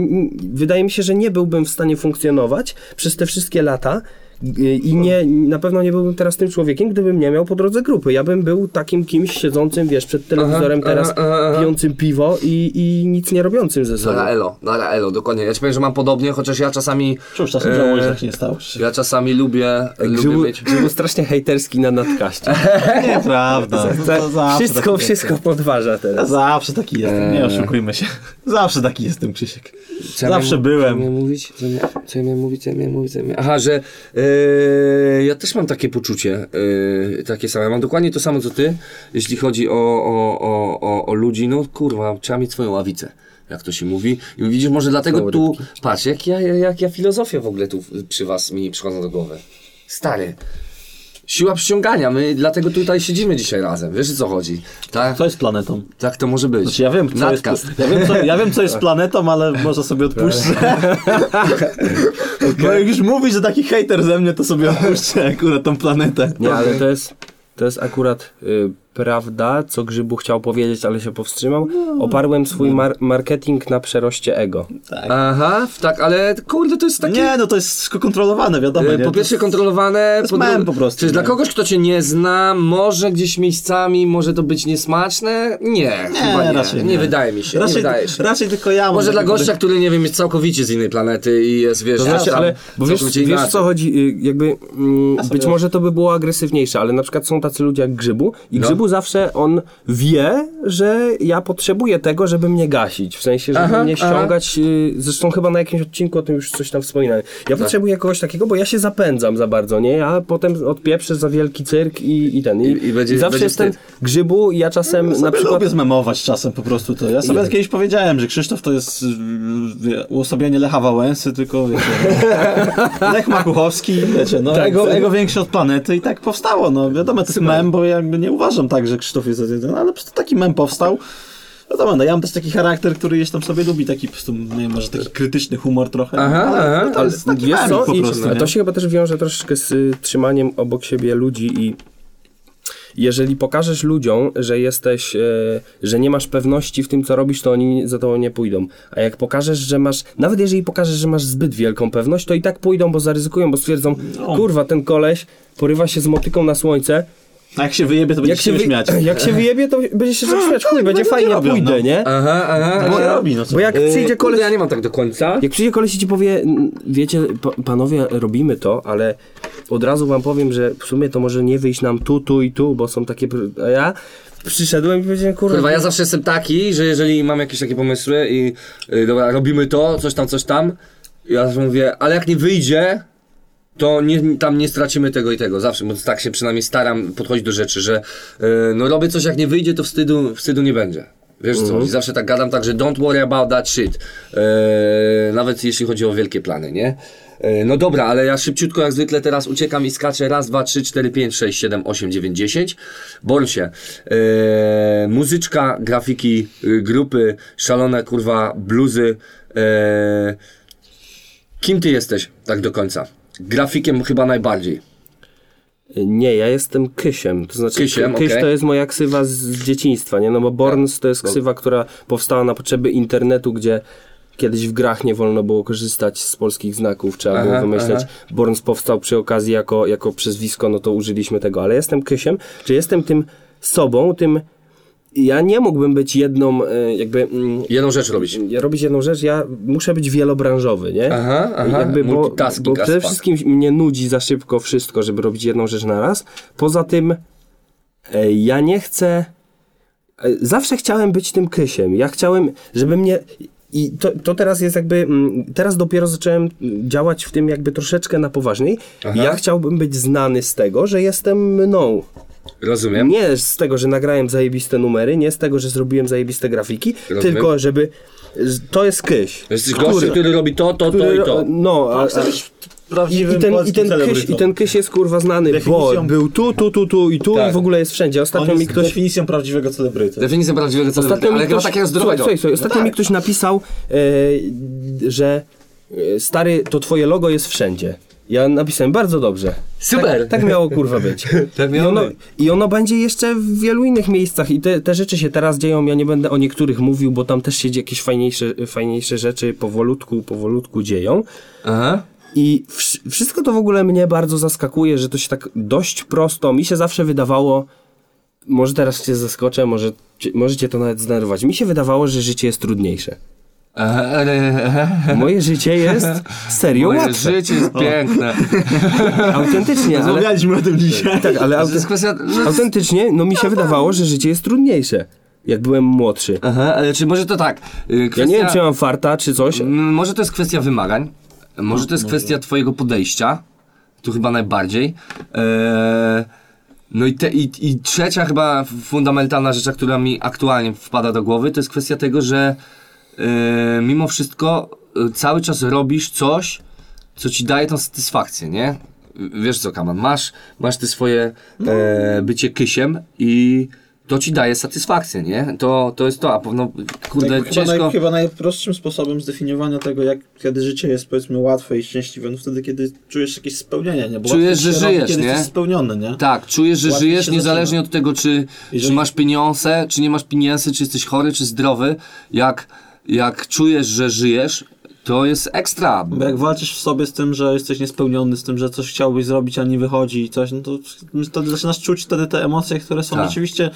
wydaje mi się, że nie byłbym w stanie funkcjonować przez te wszystkie lata i nie, na pewno nie byłbym teraz tym człowiekiem, gdybym nie miał po drodze grupy. Ja bym był takim kimś siedzącym, wiesz, przed telewizorem Aha, teraz, aha, aha. pijącym piwo i, i nic nie robiącym ze sobą. Dara elo, dara elo, dokładnie. Ja ci powiem, że mam podobnie, chociaż ja czasami... Cóż, czasem e, żałuję, że tak się nie stało. Ja czasami lubię, lubię Grzybu, mieć... Grzybu strasznie hejterski na nadkaście. Nieprawda. To, to zawsze Wszystko, taki wszystko podważa Ja teraz. zawsze taki jestem, nie oszukujmy się. Zawsze taki jestem, Krzysiek. Co ja Zawsze miałem- byłem. Co ja miałem mówić? Co ja Co ja miałem mówić? Co ja miałem mówić? Co ja miałem... Aha, że e, ja też mam takie poczucie, e, takie same. Mam dokładnie to samo co ty, jeśli chodzi o, o, o, o, o ludzi. No kurwa, trzeba mieć swoją ławicę. Jak to się mówi. I widzisz, może dlatego tu. Patrz, jak ja, jak ja filozofię w ogóle tu przy was mi przychodzą do głowy. Stary. Siła przyciągania, my dlatego tutaj siedzimy dzisiaj razem. Wiesz o co chodzi? Tak, Co jest planetą? tak to może być. Znaczy ja wiem, co jest, ja, wiem, co, ja wiem, co jest planetą, ale może sobie odpuszczę. Bo jak już mówisz, że taki hejter ze mnie, to sobie odpuszczę akurat tą planetę. Nie, ale to jest, to jest akurat y, prawda, co Grzybu chciał powiedzieć, ale się powstrzymał. Oparłem swój mar- marketing na przeroście ego. Aha, tak, ale kurde, to jest takie. Nie, no to jest wszystko kontrolowane, wiadomo. Nie? Po pierwsze kontrolowane, jest po, mem po prostu, Przecież dla nie? kogoś, kto cię nie zna, może gdzieś miejscami może to być niesmaczne? Nie, chyba nie. raczej nie. nie. wydaje mi się, nie raczej, wydaje się. raczej tylko ja Może dla gościa, który nie wiem, jest całkowicie z innej planety i jest, wiesz, To znaczy, ale bo wiesz, wiesz inaczej. co chodzi, y, jakby mm, być może to by było agresywniejsze, ale na przykład są tacy ludzie jak Grzybu i No. Grzybu zawsze on wie, że ja potrzebuję tego, żeby mnie gasić, w sensie, żeby Aha, mnie aha. ściągać, y, zresztą chyba na jakimś odcinku o tym już coś tam wspominałem. Ja potrzebuję kogoś takiego, bo ja się zapędzam za bardzo, nie? Ja potem odpieprzę za wielki cyrk i, i ten. I, I- i będzie- zawsze będzie jestem wstyd. Grzybu i ja czasem Sobie na przykład... lubię zmemować czasem po prostu to. Ja sobie kiedyś powiedziałem, że Krzysztof to jest wie, uosobienie Lecha Wałęsy, tylko wiecie, Lech Makuchowski, wiecie, no ego, ego większe od planety i tak powstało, no wiadomo, to jest mem, bo ja jakby nie uważam tak, że Krzysztof jest jeden, ale po prostu taki mem powstał. Wiadomo, no ja mam też taki charakter, który gdzieś tam sobie lubi, taki po prostu, nie wiem, może taki krytyczny humor trochę, Aha, ale, aha. no to jest taki Wiesz co? po I prostu, to się chyba też wiąże troszeczkę z y, trzymaniem obok siebie ludzi i jeżeli pokażesz ludziom, że jesteś, e, że nie masz pewności w tym, co robisz, to oni za tobą nie pójdą. A jak pokażesz, że masz, nawet jeżeli pokażesz, że masz zbyt wielką pewność, to i tak pójdą, bo zaryzykują, bo stwierdzą, No. kurwa, ten koleś porywa się z motyką na słońce. A jak się wyjebie, to będzie się, wy- śmiać. jak się wyjebie, to będzie się śmiać. Chuj, będzie tak fajnie, robią, pójdę, no. nie? Aha, aha. Tak się aha. robi, no co? Bo jak E, przyjdzie koleś... ja nie mam tak do końca. Jak przyjdzie koleś i ci powie, "N- wiecie, pa- panowie, robimy to, ale od razu wam powiem, że w sumie to może nie wyjść nam tu, tu i tu, bo są takie... A ja przyszedłem i powiedziałem, kurwa, Kurwa, ja zawsze jestem taki, że jeżeli mam jakieś takie pomysły i y, dobra, robimy to, coś tam, coś tam, ja zawsze mówię, ale jak nie wyjdzie, to nie, tam nie stracimy tego i tego. Zawsze, bo tak się przynajmniej staram podchodzić do rzeczy, że y, no robię coś, jak nie wyjdzie, to wstydu, wstydu nie będzie. Wiesz co? Mhm. I zawsze tak gadam tak, że don't worry about that shit. E, nawet jeśli chodzi o wielkie plany, nie? E, no dobra, ale ja szybciutko jak zwykle teraz uciekam i skaczę raz, dwa, trzy, cztery, pięć, sześć, siedem, osiem, dziewięć, dziesięć. Borsie. E, muzyczka, grafiki, y, grupy, szalone kurwa bluzy. Kim ty jesteś tak do końca? Grafikiem chyba najbardziej. Nie, ja jestem Kysiem. To znaczy, Kysiem, Kyś okej. to jest moja ksywa z dzieciństwa, nie? No bo Borns to jest ksywa, która powstała na potrzeby internetu, gdzie kiedyś w grach nie wolno było korzystać z polskich znaków, trzeba było Aha, wymyśleć. aha. Borns powstał przy okazji jako, jako przezwisko, no to użyliśmy tego, ale jestem Kysiem, czy jestem tym sobą, tym... Ja nie mógłbym być jedną, e, jakby... mm, Jedną rzecz robić. robić jedną rzecz, ja muszę być wielobranżowy, nie? Aha, aha, Jakby, bo, bo przede wszystkim mnie nudzi za szybko wszystko, żeby robić jedną rzecz na raz. Poza tym e, ja nie chcę... e, Zawsze chciałem być tym kysiem. Ja chciałem, żeby mnie... I to, to teraz jest jakby, mm, teraz dopiero zacząłem działać w tym jakby troszeczkę na poważniej. Aha. Ja chciałbym być znany z tego, że jestem mną. Rozumiem. Nie z tego, że nagrałem zajebiste numery, nie z tego, że zrobiłem zajebiste grafiki, Rozumiem. tylko żeby... To jest kyś. Jesteś gościem, który robi to, to, to który- i to. No, a, i, i, ten, i, ten kyś. I ten kyś jest kurwa znany, bo Definicją- był tu, tu, tu, tu i tu Tak. i w ogóle jest wszędzie. On Ostatnio jest mi ktoś... definicją prawdziwego celebryty. Definicja prawdziwego celebryty, Ostatnio mi ale ktoś, takiego zdrowego. słuchaj, słuchaj, ostatnio mi ktoś napisał, e, że e, stary, to twoje logo jest wszędzie. Ja napisałem bardzo dobrze. Super! Tak, tak miało kurwa być. Tak I miało ono, być. I ono będzie jeszcze w wielu innych miejscach i te, te rzeczy się teraz dzieją, ja nie będę o niektórych mówił, bo tam też się jakieś fajniejsze, fajniejsze rzeczy powolutku, powolutku dzieją. Aha. I wsz- wszystko to w ogóle mnie bardzo zaskakuje, że to się tak dość prosto, mi się zawsze wydawało, może teraz cię zaskoczę, może, cię- może cię to nawet zdenerwować, mi się wydawało, że życie jest trudniejsze. Ale- Moje życie jest serio Moje łatwe. życie jest piękne. Autentycznie, ale, Rozmawialiśmy o tym dzisiaj. tak, ale jest kwestia... no, autentycznie, no mi się wydawało, że życie jest trudniejsze, jak byłem młodszy. Aha, ale czy może to tak? y, Kwestia, Ja nie wiem, czy mam farta, czy coś. Może to jest kwestia wymagań, może to jest kwestia twojego podejścia, tu chyba najbardziej. Eee, no i, te, i, i trzecia chyba fundamentalna rzecz, która mi aktualnie wpada do głowy, to jest kwestia tego, że e, mimo wszystko e, cały czas robisz coś, co ci daje tą satysfakcję, nie? Wiesz co, Kaman, masz, masz ty swoje e, bycie kysiem i to ci daje satysfakcję, nie? To, to jest to, a pewno, kurde, chyba, ciężko... naj, chyba najprostszym sposobem zdefiniowania tego, jak kiedy życie jest powiedzmy łatwe i szczęśliwe, no wtedy, kiedy czujesz jakieś spełnienie, nie? Bo Czujesz, że się robi, żyjesz, kiedy nie? jesteś spełniony, nie? Tak, czujesz, że Łatwiej żyjesz niezależnie zaczyna. od tego, czy, czy masz pieniądze, czy nie masz pieniędzy, czy jesteś chory, czy zdrowy. Jak, jak czujesz, że żyjesz, to jest ekstra. Bo jak walczysz w sobie z tym, że jesteś niespełniony, z tym, że coś chciałbyś zrobić, a nie wychodzi i coś, no to wtedy zaczynasz czuć wtedy te emocje, które są Tak. rzeczywiście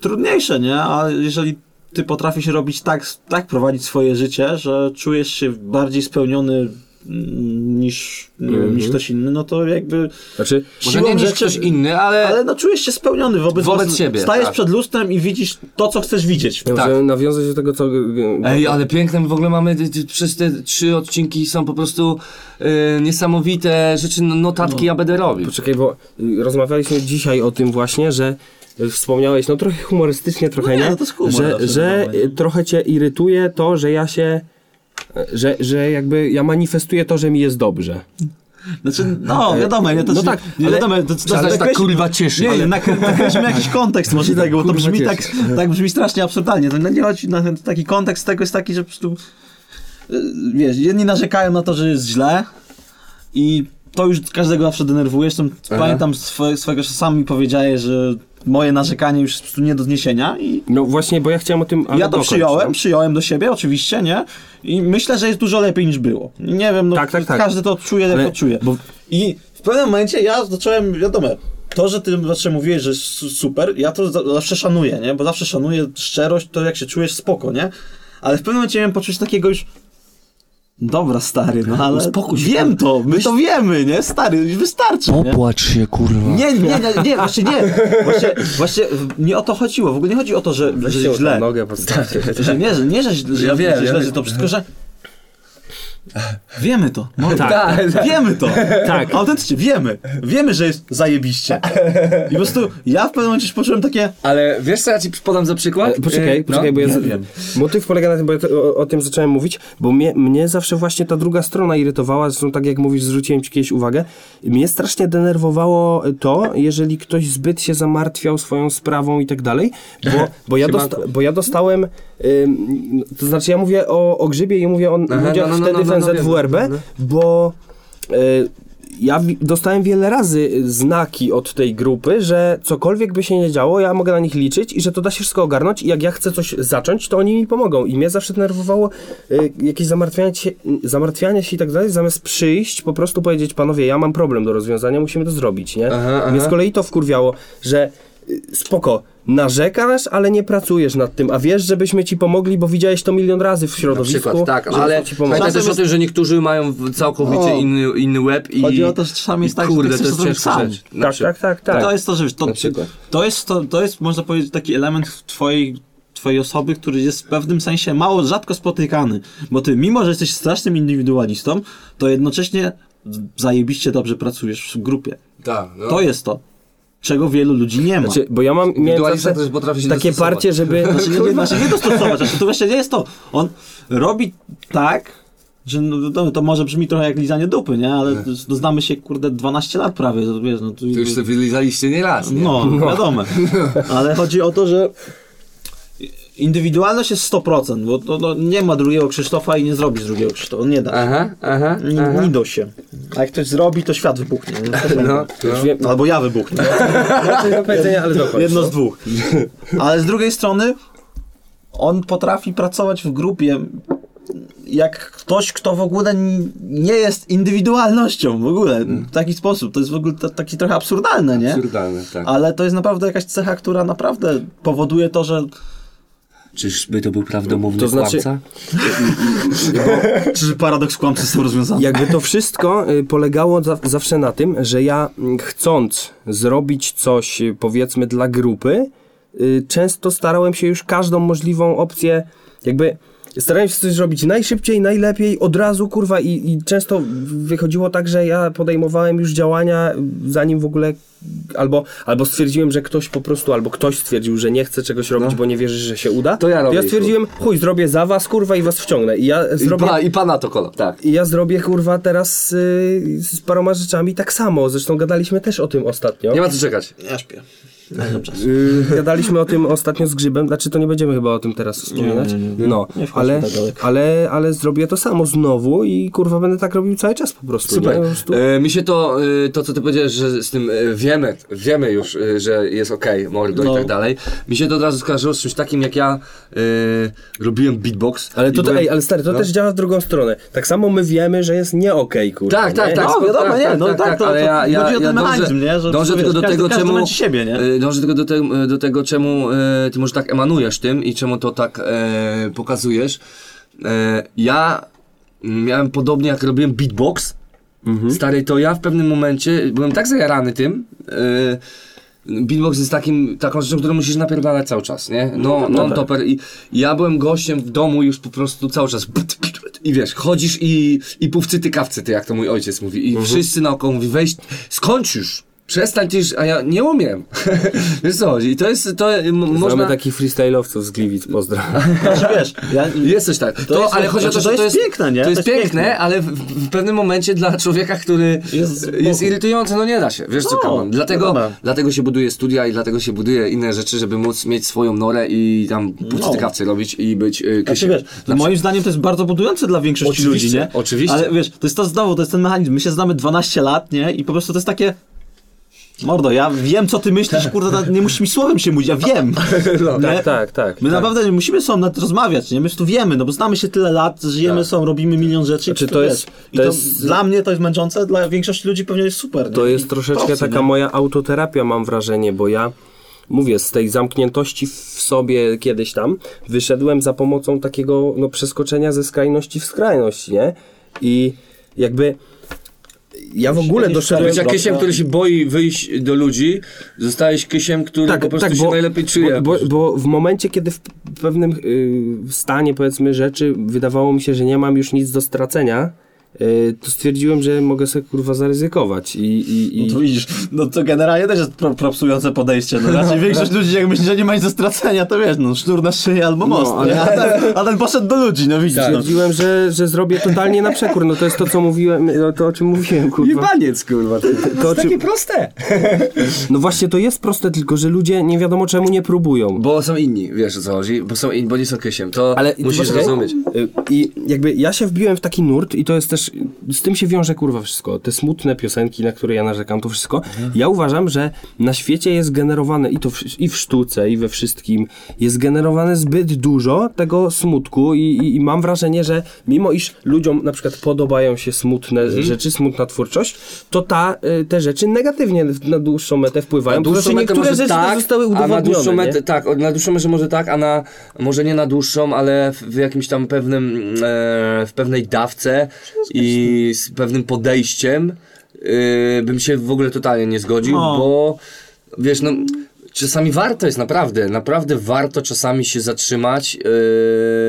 trudniejsze, nie? A jeżeli ty potrafisz robić tak, tak prowadzić swoje życie, że czujesz się bardziej spełniony niż, nie wiem, niż ktoś inny, no to jakby Znaczy, Może siłą nie niż rzeczy- ktoś inny, ale... Ale no czujesz się spełniony wobec, Wobec własnych- siebie, Stajesz tak. przed lustrem i widzisz to, co chcesz widzieć. ja tak. nawiązać do tego, co... Ej, ale piękne, w ogóle mamy, przez te trzy odcinki są po prostu e, niesamowite rzeczy, no- notatki no. ABD robi. Poczekaj, bo y, rozmawialiśmy dzisiaj o tym właśnie, że y, wspomniałeś, no trochę humorystycznie, trochę No nie, nie, no to jest humor że, że nie? y, trochę cię irytuje to, że ja się, y, że, że jakby ja manifestuję to, że mi jest dobrze. Znaczy, no wiadomo, nie, to No tak, nie ale- wiadomo, to, to, tak nakreśl- kurwa cieszy. Nie, ale- nie, nak- nakreślmy jakiś kontekst może tego, bo to brzmi tak, tak brzmi strasznie absurdalnie. To nie chodzi na ten, taki kontekst tego jest taki, że po prostu y, wiesz, jedni narzekają na to, że jest źle i to już każdego zawsze denerwuje. Zresztą pamiętam swe, swego, że sam mi powiedziałeś, że moje narzekanie już jest nie do zniesienia i No właśnie, bo ja chciałem o tym... ja to przyjąłem, no. przyjąłem do siebie oczywiście, nie? I myślę, że jest dużo lepiej niż było. Nie wiem, no Tak, tak, tak. każdy to czuje, jak to czuje. bo- I w pewnym momencie ja zacząłem, wiadomo, to, że ty zawsze mówiłeś, że jest su- super, ja to za- zawsze szanuję, nie? Bo zawsze szanuję szczerość, to jak się czujesz spoko, nie? Ale w pewnym momencie miałem poczuć takiego już Dobra, stary, no ale Uspokój się, wiem to, my to wiemy, nie? Stary, już wystarczy, nie? Popłacz się, kurwa. Nie, nie, nie, nie, właśnie nie. Właśnie, właśnie nie o to chodziło. W ogóle nie chodzi o to, że, że źle. nogę postawcie. Że nie, że nie, że, że, Ja wiem, że ja źle, wiem. że to wszystko, że wiemy to. No, Tak. Wiemy to. Tak. Autentycznie, wiemy. Wiemy, że jest zajebiście. I po prostu ja w pewnym momencie poczułem takie Ale wiesz co ja ci podam za przykład? E, Poczekaj, E, poczekaj, no. bo ja nie wiem. motyw polega na tym, bo ja to, o, o tym zacząłem mówić, bo mnie, mnie zawsze właśnie ta druga strona irytowała, zresztą tak jak mówisz, zwróciłem ci kiedyś uwagę, mnie strasznie denerwowało to, jeżeli ktoś zbyt się zamartwiał swoją sprawą i tak dalej, bo, bo, ja, dosta, bo ja dostałem, ym, to znaczy ja mówię o, o grzybie i mówię o Aha, ludziach no, no, wtedy no, no, w no, wiem, no, bo... y, ja dostałem wiele razy znaki od tej grupy, że cokolwiek by się nie działo, ja mogę na nich liczyć i że to da się wszystko ogarnąć i jak ja chcę coś zacząć, to oni mi pomogą. I mnie zawsze denerwowało y, jakieś zamartwianie się, zamartwianie się i tak dalej, zamiast przyjść, po prostu powiedzieć, panowie, ja mam problem do rozwiązania, musimy to zrobić, nie? Aha, Mnie aha. z kolei to wkurwiało, że spoko, narzekasz, ale nie pracujesz nad tym, a wiesz, żebyśmy ci pomogli, bo widziałeś to milion razy w Na środowisku. przykład, tak, ale pamiętaj też o tym, że niektórzy mają całkowicie O. inny, inny łeb i... Chodzi o to, że czasami jest tak, że kurde, ty to chcesz jest to sam. rzecz. Na Tak, przykład. tak, tak, tak. To jest to, że wiesz, to, Na to jest to, to jest można powiedzieć taki element w twojej twojej osoby, który jest w pewnym sensie mało, rzadko spotykany, bo ty mimo, że jesteś strasznym indywidualistą, to jednocześnie zajebiście dobrze pracujesz w grupie. Tak, no. To jest to, czego wielu ludzi nie ma. Znaczy, bo ja mam miałem zawsze też potrafi się takie parcie, żeby... Znaczy nie, znaczy nie dostosować, znaczy to właśnie nie jest to. On robi tak, że no, to, to może brzmi trochę jak lizanie dupy, nie? Ale to znamy się, kurde, 12 lat prawie, to wiesz, no to... To już sobie wylizaliście nie raz, nie? No, wiadomo. Ale chodzi o to, że Indywidualność jest 100%, bo to, nie ma drugiego Krzysztofa i nie zrobisz drugiego Krzysztofa, nie da się. Aha, aha, da się. A jak ktoś zrobi, to świat wybuchnie. No, Już wiem, Albo ja wybuchnę. dokończ. Jedno z dwóch. Ale z drugiej strony on potrafi pracować w grupie jak ktoś, kto w ogóle nie jest indywidualnością w ogóle, w taki sposób. To jest w ogóle taki trochę absurdalne, nie? Absurdalne, tak. Ale to jest naprawdę jakaś cecha, która naprawdę powoduje to, że Czyżby to był prawdomówny To znaczy- kłamca? czy paradoks kłamcy są rozwiązany. Jakby to wszystko y, polegało za, zawsze na tym, że ja mm, chcąc zrobić coś y, powiedzmy dla grupy, y, często starałem się już każdą możliwą opcję jakby starałem się coś zrobić najszybciej, najlepiej, od razu kurwa i, i często wychodziło tak, że ja podejmowałem już działania zanim w ogóle albo, albo stwierdziłem, że ktoś po prostu, albo ktoś stwierdził, że nie chce czegoś robić, bo nie wierzy, że się uda. To ja robię ja i stwierdziłem, chuj, zrobię za was kurwa i was wciągnę. I ja I, zrobię... pa, I pana to kolor, tak. I ja zrobię kurwa teraz y, z paroma rzeczami tak samo. Zresztą gadaliśmy też o tym ostatnio. Nie ma co czekać. Ja śpię. Nie mam czasu. Y, gadaliśmy o tym ostatnio z Grzybem, znaczy to nie będziemy chyba o tym teraz wspominać. nie, nie, nie. No, Nie ale, tak ale, ale zrobię to samo znowu i kurwa będę tak robił cały czas po prostu. Super. Nie? Po prostu. E, mi się to, e, to co ty powiedziałeś, że z tym e, wiemy, wiemy już, e, że jest okej, mordo No. i tak dalej. Mi się to od razu skojarzyło z czymś takim, jak ja e, robiłem beatbox. Ale to, byłem- ej, ale stary, to no. też działa w drugą stronę. Tak samo my wiemy, że jest nie okej, kurwa. Tak, tak, nie? tak. No, wiadomo, nie, no tak, to- ale to ja, ja, chodzi o ten ja mechanizm, dążę, nie, że dążę tylko do tego, czemu, siebie, nie? Dążę tylko do, te, do tego, czemu e, ty może tak emanujesz tym i czemu to tak e, pokazujesz. E, ja miałem podobnie jak robiłem beatbox, Mhm. stary, to ja w pewnym momencie byłem tak zajarany tym, Beatbox jest takim, taką rzeczą, którą musisz napierdalać cały czas, nie? No, non topper. I i ja byłem gościem w domu już po prostu cały czas. I wiesz, chodzisz i, i półwcyty kawcyty, jak to mój ojciec mówi. I wszyscy naokoło mówi, weź, skończ już, przestań a ja nie umiem. wiesz co chodzi? I to jest, to m- Znamy można... takich freestyle'owców z Gliwic, pozdrawiam. Znaczy, wiesz, ja, Jest coś tak. To, jest- ale chodzi o to, znaczy, że to jest piękne, nie? To jest To jest piękne, piękne. ale w, w pewnym momencie dla człowieka, który Jest jest, irytujący, no nie da się. Wiesz co, No, Kamon? Dlatego, wiadomo. dlatego się buduje studia i dlatego się buduje inne rzeczy, żeby móc mieć swoją norę i tam puctykawce robić i być yy, Znaczy, wiesz, to moim zdaniem to jest bardzo budujące dla większości Oczywiście, ludzi, nie? oczywiście. Ale wiesz, to jest to znowu, to jest ten mechanizm. My się znamy 12 lat, nie? I po prostu to jest takie. Mordo, ja wiem, co ty myślisz, kurde, nawet nie musisz mi słowem się mówić, ja wiem. nie? Tak, tak, tak. My tak. naprawdę nie musimy są nad rozmawiać, nie? My tu wiemy, no bo znamy się tyle lat, żyjemy są, robimy milion rzeczy. Znaczy, to jest- I to jest- dla mnie to jest męczące, dla większości ludzi pewnie jest super. nie? To I jest troszeczkę procy, taka nie? moja autoterapia, mam wrażenie, bo ja mówię, z tej zamkniętości w sobie kiedyś tam wyszedłem za pomocą takiego no, przeskoczenia ze skrajności w skrajność, nie? I jakby ja w ogóle jakieś doszedłem... Być jak kysiem, który się boi wyjść do ludzi, zostałeś kysiem, który po prostu się najlepiej czuje. Bo, bo, bo w momencie, kiedy w pewnym y, stanie, powiedzmy, rzeczy wydawało mi się, że nie mam już nic do stracenia, to stwierdziłem, że mogę sobie kurwa zaryzykować i... i, i... No to widzisz, no to generalnie też jest pro, propsujące podejście. No raczej większość ludzi jak myśli, że nie ma nic do stracenia, to wiesz, no sznur na szyję albo most, ale- nie? A, ten, a ten poszedł do ludzi, no widzisz. No. Stwierdziłem, że, że zrobię totalnie na przekór. No to jest to, co mówiłem, no to o czym mówiłem, kurwa. Jebaniec, kurwa. To, To, jest takie czym, proste. no właśnie, to jest proste, tylko że ludzie nie wiadomo czemu nie próbują. Bo są inni, wiesz o co chodzi? Bo są inni, bo nie są kysiem. To Ale musisz rozumieć. Y, I jakby ja się wbiłem w taki nurt i to jest też, z tym się wiąże kurwa wszystko. Te smutne piosenki, na które ja narzekam, to wszystko. Ja uważam, że na świecie jest generowane i to w, i w sztuce, i we wszystkim, jest generowane zbyt dużo tego smutku i, i, i mam wrażenie, że mimo iż ludziom na przykład podobają się smutne rzeczy, smutna twórczość, to ta, y, te rzeczy negatywnie na dłuższą metę wpływają. Po prostu niektóre rzeczy tak, też zostały a na udowodnione. dłuższą metę, tak, na dłuższą metę może tak, a na, może nie na dłuższą, ale w, w jakimś tam pewnym, e, w pewnej dawce i z pewnym podejściem e, bym się w ogóle totalnie nie zgodził, No. bo wiesz, no czasami warto jest naprawdę, naprawdę warto czasami się zatrzymać,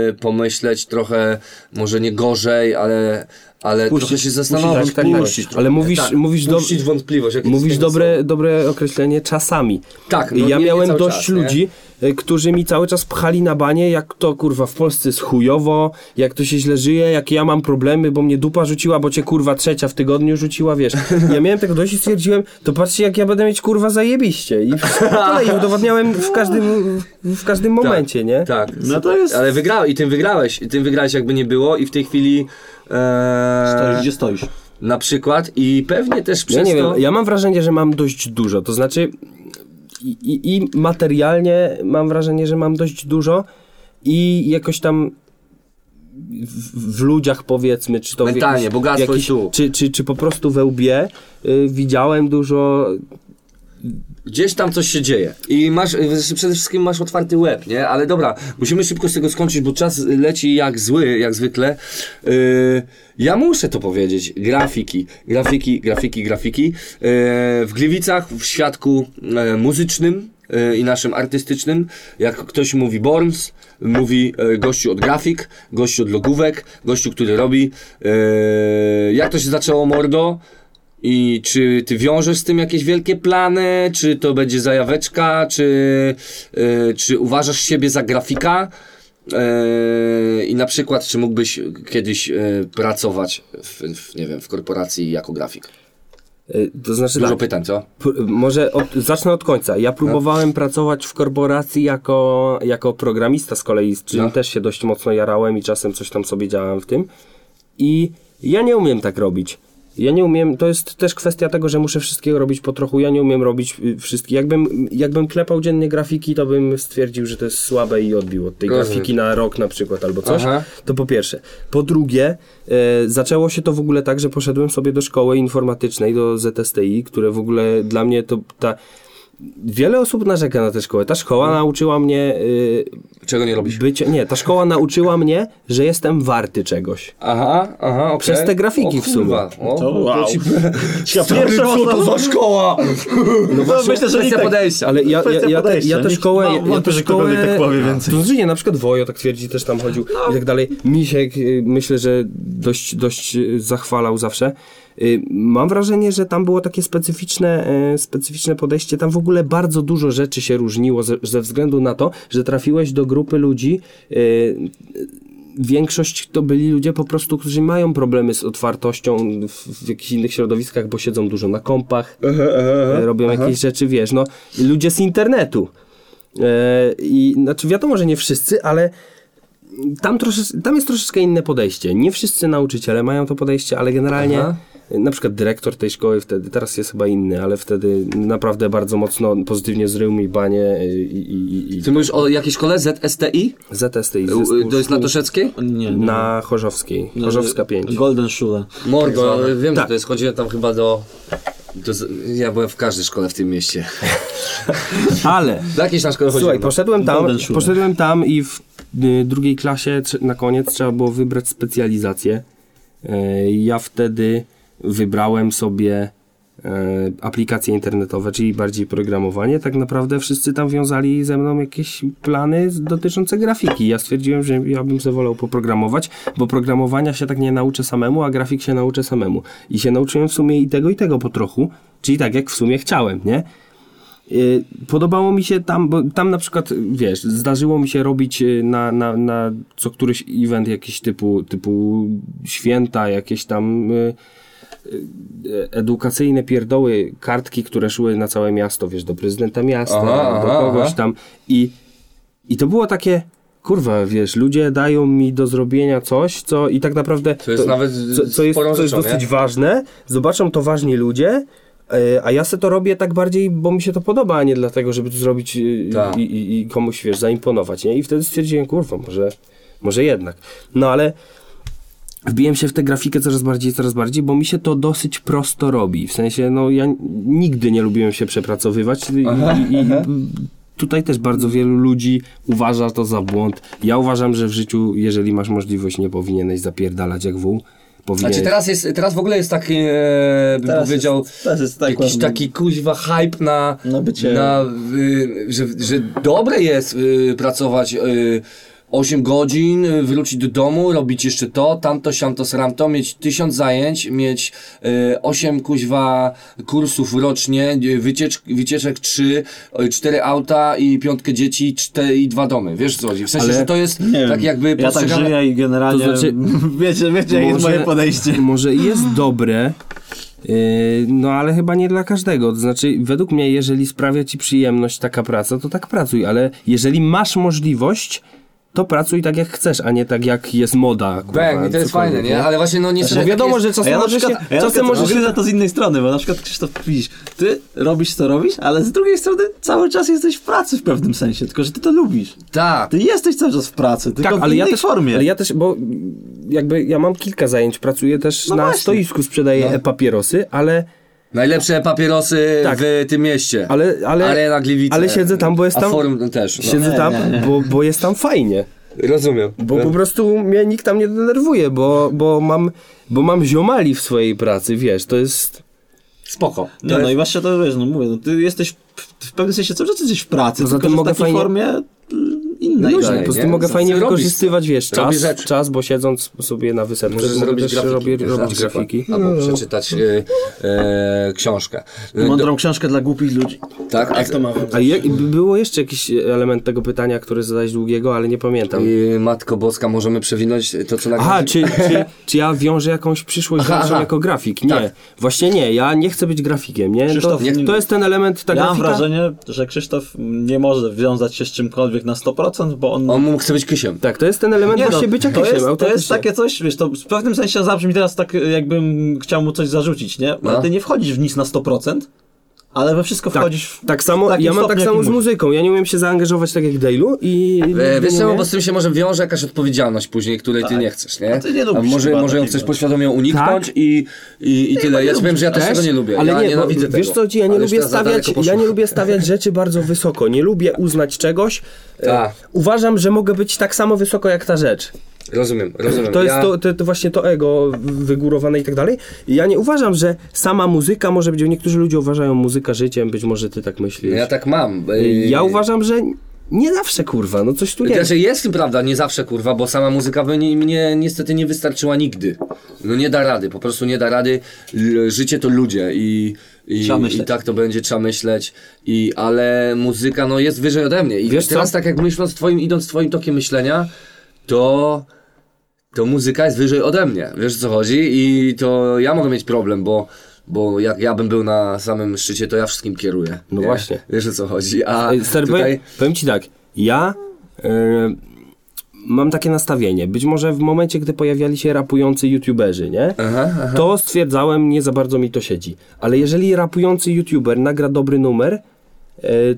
e, pomyśleć trochę, może nie gorzej, ale Ale Puścić- trochę się zastanowić, puścić tak, wątpliwość. tak, Ale mówisz, tak, mówisz, do, puścić wątpliwość. mówisz dobre, dobre określenie czasami. Tak, no ja nie- nie miałem dość czas, nie? ludzi, y, którzy mi cały czas pchali na banie, jak to kurwa w Polsce jest chujowo, jak to się źle żyje, jak ja mam problemy, bo mnie dupa rzuciła, bo cię kurwa trzecia w tygodniu rzuciła, wiesz. Ja miałem tego dość i stwierdziłem, to patrzcie jak ja będę mieć kurwa zajebiście. I tyle, i udowodniałem w każdym, w każdym momencie, nie? Tak. No to jest... Ale wygrałeś i tym wygrałeś. I tym wygrałeś jakby nie było i w tej chwili Stoisz, gdzie stoisz. na przykład i pewnie też przez Ja nie to... wiem, ja mam wrażenie, że mam dość dużo, to znaczy i, i, i materialnie mam wrażenie, że mam dość dużo i jakoś tam w, w ludziach powiedzmy, czy to w Mentalnie, jakiś- bogactwo jakiś, tu. Czy, czy, czy po prostu we łbie y, widziałem dużo Gdzieś tam coś się dzieje. I masz, y, przede wszystkim masz otwarty łeb, nie? Ale dobra, musimy szybko z tego skończyć, bo czas leci jak zły, jak zwykle. Yy, ja muszę to powiedzieć. Grafiki, grafiki, grafiki, grafiki. Yy, w Gliwicach, w świadku e, muzycznym e, i naszym artystycznym, jak ktoś mówi Borns, mówi e, gościu od grafik, gościu od logówek, gościu, który robi. Jak to się zaczęło, mordo? I czy ty wiążesz z tym jakieś wielkie plany? Czy to będzie zajaweczka? Czy, yy, czy uważasz siebie za grafika? Yy, I na przykład, czy mógłbyś kiedyś yy, pracować w, w, nie wiem, w korporacji jako grafik? to znaczy Dużo tak, pytań, co? Może od, zacznę od końca. Ja próbowałem pracować w korporacji jako, jako programista z kolei, z czym No. też się dość mocno jarałem i czasem coś tam sobie działałem w tym. I ja nie umiem tak robić. Ja nie umiem, to jest też kwestia tego, że muszę wszystkiego robić po trochu. Ja nie umiem robić y, wszystkich. Jakbym, jakbym klepał dziennie grafiki, to bym stwierdził, że to jest słabe i odbił od tej Rozumiem. grafiki na rok na przykład albo coś. Aha. To po pierwsze. Po drugie, e, zaczęło się to w ogóle tak, że poszedłem sobie do szkoły informatycznej, do ZSTI, które w ogóle dla mnie to ta... Wiele osób narzeka na tę szkołę. Ta szkoła nauczyła mnie y, Czego nie robisz? bycia... Nie, ta szkoła nauczyła mnie, że jestem warty czegoś. Aha, aha, okej. Przez te grafiki o, w sumie. O, To wow. ci... Pierwsza Co to za szkoła? No myślę, że nie tak. podejścia. Ale ja, ja, ja, te, ja tę Nie- szkołę... Ja, ja tę szkołę... tak powie więcej. To znaczy nie, na przykład Wojo tak twierdzi, też tam chodził i tak dalej. Misiek y, myślę, że dość, dość y, zachwalał zawsze. Y, Mam wrażenie, że tam było takie specyficzne, e, specyficzne podejście. Tam w ogóle bardzo dużo rzeczy się różniło ze, ze względu na to, że trafiłeś do grupy ludzi. y, Większość to byli ludzie po prostu, którzy mają problemy z otwartością w, w jakichś innych środowiskach, bo siedzą dużo na kompach, e, robią jakieś rzeczy, wiesz, no, ludzie z internetu. I znaczy wiadomo, że nie wszyscy, ale tam, trosze, tam jest troszeczkę inne podejście. Nie wszyscy nauczyciele mają to podejście, ale generalnie Aha. Na przykład dyrektor tej szkoły wtedy, teraz jest chyba inny, ale wtedy naprawdę bardzo mocno pozytywnie zrył mi banie i, i, i, Ty mówisz o jakiejś szkole ZSTI? ZSTI. Y, To jest na Toszeckiej? Nie, nie. na Chorzowskiej. Chorzowska 5. Golden Shule. Mordo, wiem, Tak. że to jest. Chodziłem tam chyba do... Ja byłem w każdej szkole w tym mieście. Ale Do jakiejś tam szkoły Słuchaj, no. poszedłem tam, poszedłem tam i w y, drugiej klasie na koniec trzeba było wybrać specjalizację. E, Ja wtedy wybrałem sobie e, aplikacje internetowe, czyli bardziej programowanie. Tak naprawdę wszyscy tam wiązali ze mną jakieś plany dotyczące grafiki. Ja stwierdziłem, że ja bym sobie wolał poprogramować, bo programowania się tak nie nauczę samemu, a grafik się nauczę samemu. I się nauczyłem w sumie i tego, i tego po trochu. Czyli tak, jak w sumie chciałem, nie? Y, Podobało mi się tam, bo tam na przykład, wiesz, zdarzyło mi się robić y, na, na, na co któryś event jakiś typu, typu święta, jakieś tam edukacyjne pierdoły, kartki, które szły na całe miasto, wiesz, do prezydenta miasta, Aha, do kogoś aha. tam i, i to było takie, kurwa, wiesz, ludzie dają mi do zrobienia coś, co i tak naprawdę To jest nawet co, co jest, co jest dosyć nie? ważne, zobaczą to ważni ludzie, e, a ja se to robię tak bardziej, bo mi się to podoba, a nie dlatego, żeby to zrobić e, Tak. i, i, i komuś, wiesz, zaimponować, nie? I wtedy stwierdziłem, kurwa, może, może jednak. No ale wbiłem się w tę grafikę coraz bardziej, coraz bardziej, bo mi się to dosyć prosto robi. W sensie, no ja nigdy nie lubiłem się przepracowywać i, i, i tutaj też bardzo wielu ludzi uważa to za błąd. Ja uważam, że w życiu, jeżeli masz możliwość, nie powinieneś zapierdalać jak wół. Powinieneś... Znaczy teraz jest, teraz w ogóle jest taki, e, bym Teraz powiedział, jest- teraz jest tak jakiś ładny. taki kuźwa hype na, Na bycie- na y, że, że dobre jest y, pracować y, 8 godzin, y, wrócić do domu, robić jeszcze to, tamto, siamto, sramto, mieć tysiąc zajęć, mieć y, 8 kuźwa kursów rocznie, y, wyciecz, wycieczek 3, 4 auta i piątkę dzieci 4, i dwa domy. Wiesz co chodzi? W sensie, Ale- że to jest wiem, tak jakby Ja tak żyję i generalnie To znaczy- wiecie, wiecie jakie jest moje podejście. Może jest dobre, no ale chyba nie dla każdego. To znaczy, według mnie, jeżeli sprawia ci przyjemność taka praca, to tak pracuj, ale jeżeli masz możliwość, to pracuj tak jak chcesz, a nie tak jak jest moda. kurwa, Bang, i to jest fajne, nie? Ale właśnie no Bo wiadomo, tak że jest... A czasem ja na może przykład, się... ja czasem może się widzę to z innej strony, bo na przykład Krzysztof, widzisz, ty robisz co robisz, ale z drugiej strony cały czas jesteś w pracy w pewnym sensie, tylko że ty to lubisz. Tak. Ty jesteś cały czas w pracy, tylko Tak, w ale ja innej też, formie. ale ja też, bo jakby ja mam kilka zajęć, pracuję też No na właśnie. stoisku, sprzedaję No. e-papierosy, ale, Najlepsze papierosy Tak. w tym mieście. ale, ale, Arena Gliwice. ale siedzę tam, bo jest A tam, forum też. No. siedzę tam. Bo, bo jest tam fajnie. Rozumiem. Bo po prostu mnie nikt tam nie denerwuje, bo, bo, mam, bo mam ziomali w swojej pracy, wiesz, to jest... Spoko. Nie, no i właśnie to wiesz, no mówię, no ty jesteś w, w pewnym sensie cały czas jesteś w pracy, Poza tylko tym że w mogę takiej fajnie- formie y, innej. Luźnej, Po prostu nie? mogę fajnie wykorzystywać, wiesz, czas, czas, bo siedząc sobie na wysepce mogę zrobić też grafiki. robię, robić grafiki. Albo przeczytać e, e, książkę. Mądrą książkę dla głupich ludzi. Tak? Jak to ma A jak, było jeszcze jakiś element tego pytania, który zadałeś długiego, ale nie pamiętam. I Matko Boska, możemy przewinąć to, co na Aha, czy, czy, czy ja wiążę jakąś przyszłość Aha, aha. jako grafik? Nie, Tak. właśnie nie, ja nie chcę być grafikiem, nie? To, Krzysztof, nie- to jest ten element, ta Ja mam grafika... wrażenie, że Krzysztof nie może wiązać się z czymkolwiek na 100%, bo on... On chce być kysiem. Tak, to jest ten element Nie, właśnie no, bycia to kysiem, jest, to jest takie coś, wiesz, to w pewnym sensie zabrzmi teraz tak, jakbym chciał mu coś zarzucić, nie? No. Ale ty nie wchodzisz w nic na 100%, ale we wszystko Tak, wchodzisz w tak samo, takim ja mam tak samo z muzyką, ja nie umiem się zaangażować tak jak Dale'u i... E, wiesz co, bo z tym się może wiąże jakaś odpowiedzialność później, której ty Tak. nie chcesz, nie? A ty nie lubisz A może, może ją chcesz poświadomie uniknąć Tak. i, i, i tyle. Ja ci powiem, że ja też tego nie lubię. Ale ja nie, bo nienawidzę tego. wiesz co, ja nie lubię stawiać, ja nie lubię stawiać rzeczy bardzo wysoko, nie lubię uznać czegoś. E, Tak. uważam, że mogę być tak samo wysoko jak ta rzecz. Rozumiem, rozumiem. To jest ja... to, to, to właśnie to ego wygórowane i tak dalej. I ja nie uważam, że sama muzyka może być, bo niektórzy ludzie uważają muzyka życiem, być może ty tak myślisz. Ja tak mam. Ja uważam, że nie zawsze kurwa, no coś tu nie Znaczy jest prawda, nie zawsze kurwa, bo sama muzyka by nie- mnie niestety nie wystarczyła nigdy. No nie da rady, po prostu nie da rady. L- Życie to ludzie i, i, i tak to będzie, trzeba myśleć. I, ale muzyka no jest wyżej ode mnie. I Wiesz teraz co? tak jak myśląc twoim, idąc twoim tokiem myślenia, to to muzyka jest wyżej ode mnie. Wiesz o co chodzi? I to ja mogę mieć problem, bo bo jak ja bym był na samym szczycie, to ja wszystkim kieruję. No nie? właśnie. Wiesz o co chodzi? A Stary, tutaj... powiem, ci tak, ja e, mam takie nastawienie. Być może w momencie, gdy pojawiali się rapujący youtuberzy, nie? Aha, aha. To stwierdzałem, nie za bardzo mi to siedzi. Ale jeżeli rapujący youtuber nagra dobry numer,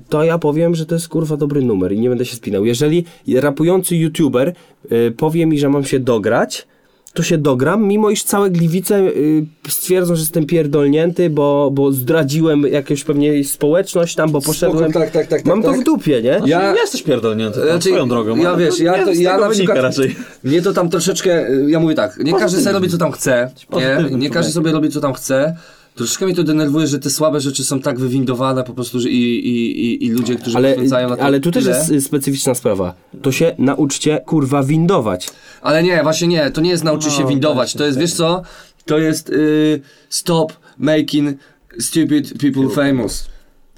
to ja powiem, że to jest kurwa dobry numer i nie będę się spinał. Jeżeli rapujący youtuber e, powie mi, że mam się dograć, to się dogram, mimo iż całe gliwice y, stwierdzą, że jestem pierdolnięty, bo, bo zdradziłem jakąś pewnie społeczność tam, bo poszedłem. tak, tak, tak, Mam tak, to tak. w dupie, nie? Ja- jesteś pierdolnięty tam, Znaczy, swoją drogą. Ja wiesz, ja, to, ja na przykład, raczej. mnie to tam troszeczkę, ja mówię tak, nie każdy sobie robi co tam chce, nie, nie każdy sobie robi co tam chce, troszeczkę mnie to denerwuje, że te słabe rzeczy są tak wywindowane po prostu, że i, i, i, i ludzie, którzy Ale, poświęcają na to ale tu też tyle. jest y, specyficzna sprawa. To się nauczcie, kurwa, windować. Ale nie, właśnie nie, to nie jest nauczy się No, windować, właśnie, to jest, tak. wiesz co, to jest y, stop making stupid people famous.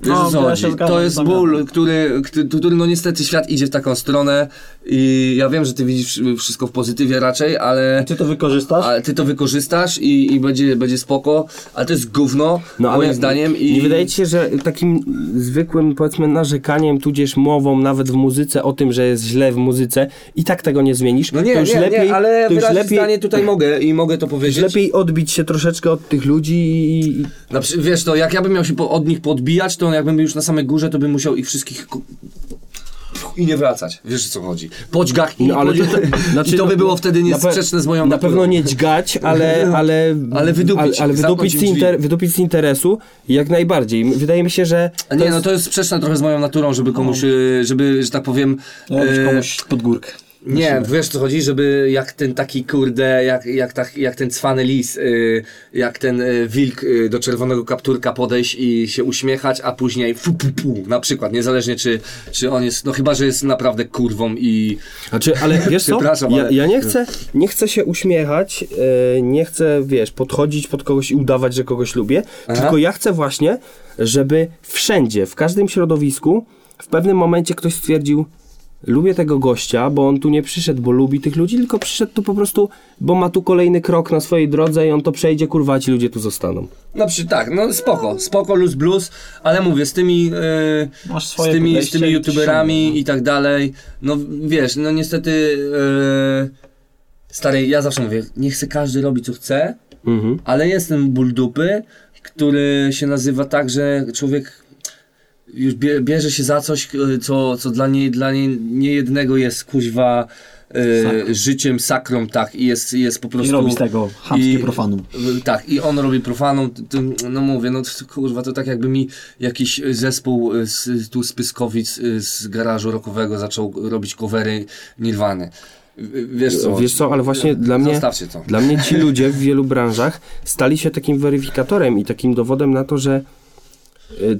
No, ja zgadzam, To jest ból, który, który, no niestety świat idzie w taką stronę i ja wiem, że ty widzisz wszystko w pozytywie raczej, ale... Ty to wykorzystasz? Ale ty to wykorzystasz i, i będzie, będzie spoko, ale to jest gówno, moim zdaniem. I No, Nie wydaje ci się, że takim zwykłym, powiedzmy, narzekaniem, tudzież mową, nawet w muzyce, o tym, że jest źle w muzyce, i tak tego nie zmienisz. No nie, to już nie, lepiej, nie, ale to już lepiej, zdanie tutaj mogę i mogę to powiedzieć. lepiej odbić się troszeczkę od tych ludzi i... Na wiesz, to jak ja bym miał się po, od nich podbijać, to jakbym był już na samej górze, to bym musiał ich wszystkich i nie wracać. Wiesz o co chodzi. Podźgach i, No, ale podź- to- znaczy, I to by no, było wtedy na pe- niesprzeczne z moją Na naturą. pewno nie dźgać, ale... Ale, Ale wydupić, ale, wydupić, z inter, wydupić z interesu, jak najbardziej. Wydaje mi się, że... A nie, no to jest sprzeczne trochę z moją naturą, żeby komuś, e, żeby, że tak powiem... Robisz e, komuś pod górkę. Nie, wiesz co chodzi, żeby jak ten taki kurde, jak, jak, tak, jak ten cwany lis, y, jak ten y, wilk y, do czerwonego kapturka podejść i się uśmiechać, a później fu, pu, pu, na przykład, niezależnie czy, czy on jest, no chyba, że jest naprawdę kurwą i... Znaczy, ale wiesz co? Ja, ale- ja nie chcę, nie chcę się uśmiechać, e, nie chcę, wiesz, podchodzić pod kogoś i udawać, że kogoś lubię, Aha. tylko ja chcę właśnie, żeby wszędzie, w każdym środowisku, w pewnym momencie ktoś stwierdził, lubię tego gościa, bo on tu nie przyszedł, bo lubi tych ludzi, tylko przyszedł tu po prostu, bo ma tu kolejny krok na swojej drodze i on to przejdzie, kurwa, a ci ludzie tu zostaną. No przy, tak, no spoko, spoko, luz blues, ale mówię, z tymi, y, Masz z tymi, z tymi youtuberami ciągnie, i tak dalej, no wiesz, no niestety, y, stary, ja zawsze mówię, nie chce każdy robić co chce, Mhm. ale jest ten ból dupy, który się nazywa tak, że człowiek już bie, bierze się za coś, co, co dla niej, dla niej niejednego jest kuźwa y, życiem sakrą, tak, i jest, jest po prostu... I robi z tego chamskie profanum. Tak, i on robi profanum, no mówię, no kurwa, to tak jakby mi jakiś zespół y, z, tu z Pyskowic y, z garażu rockowego zaczął robić covery Nirwany. Wiesz co? Wiesz co, ale właśnie dla mnie... To. Dla mnie ci ludzie w wielu branżach stali się takim weryfikatorem i takim dowodem na to, że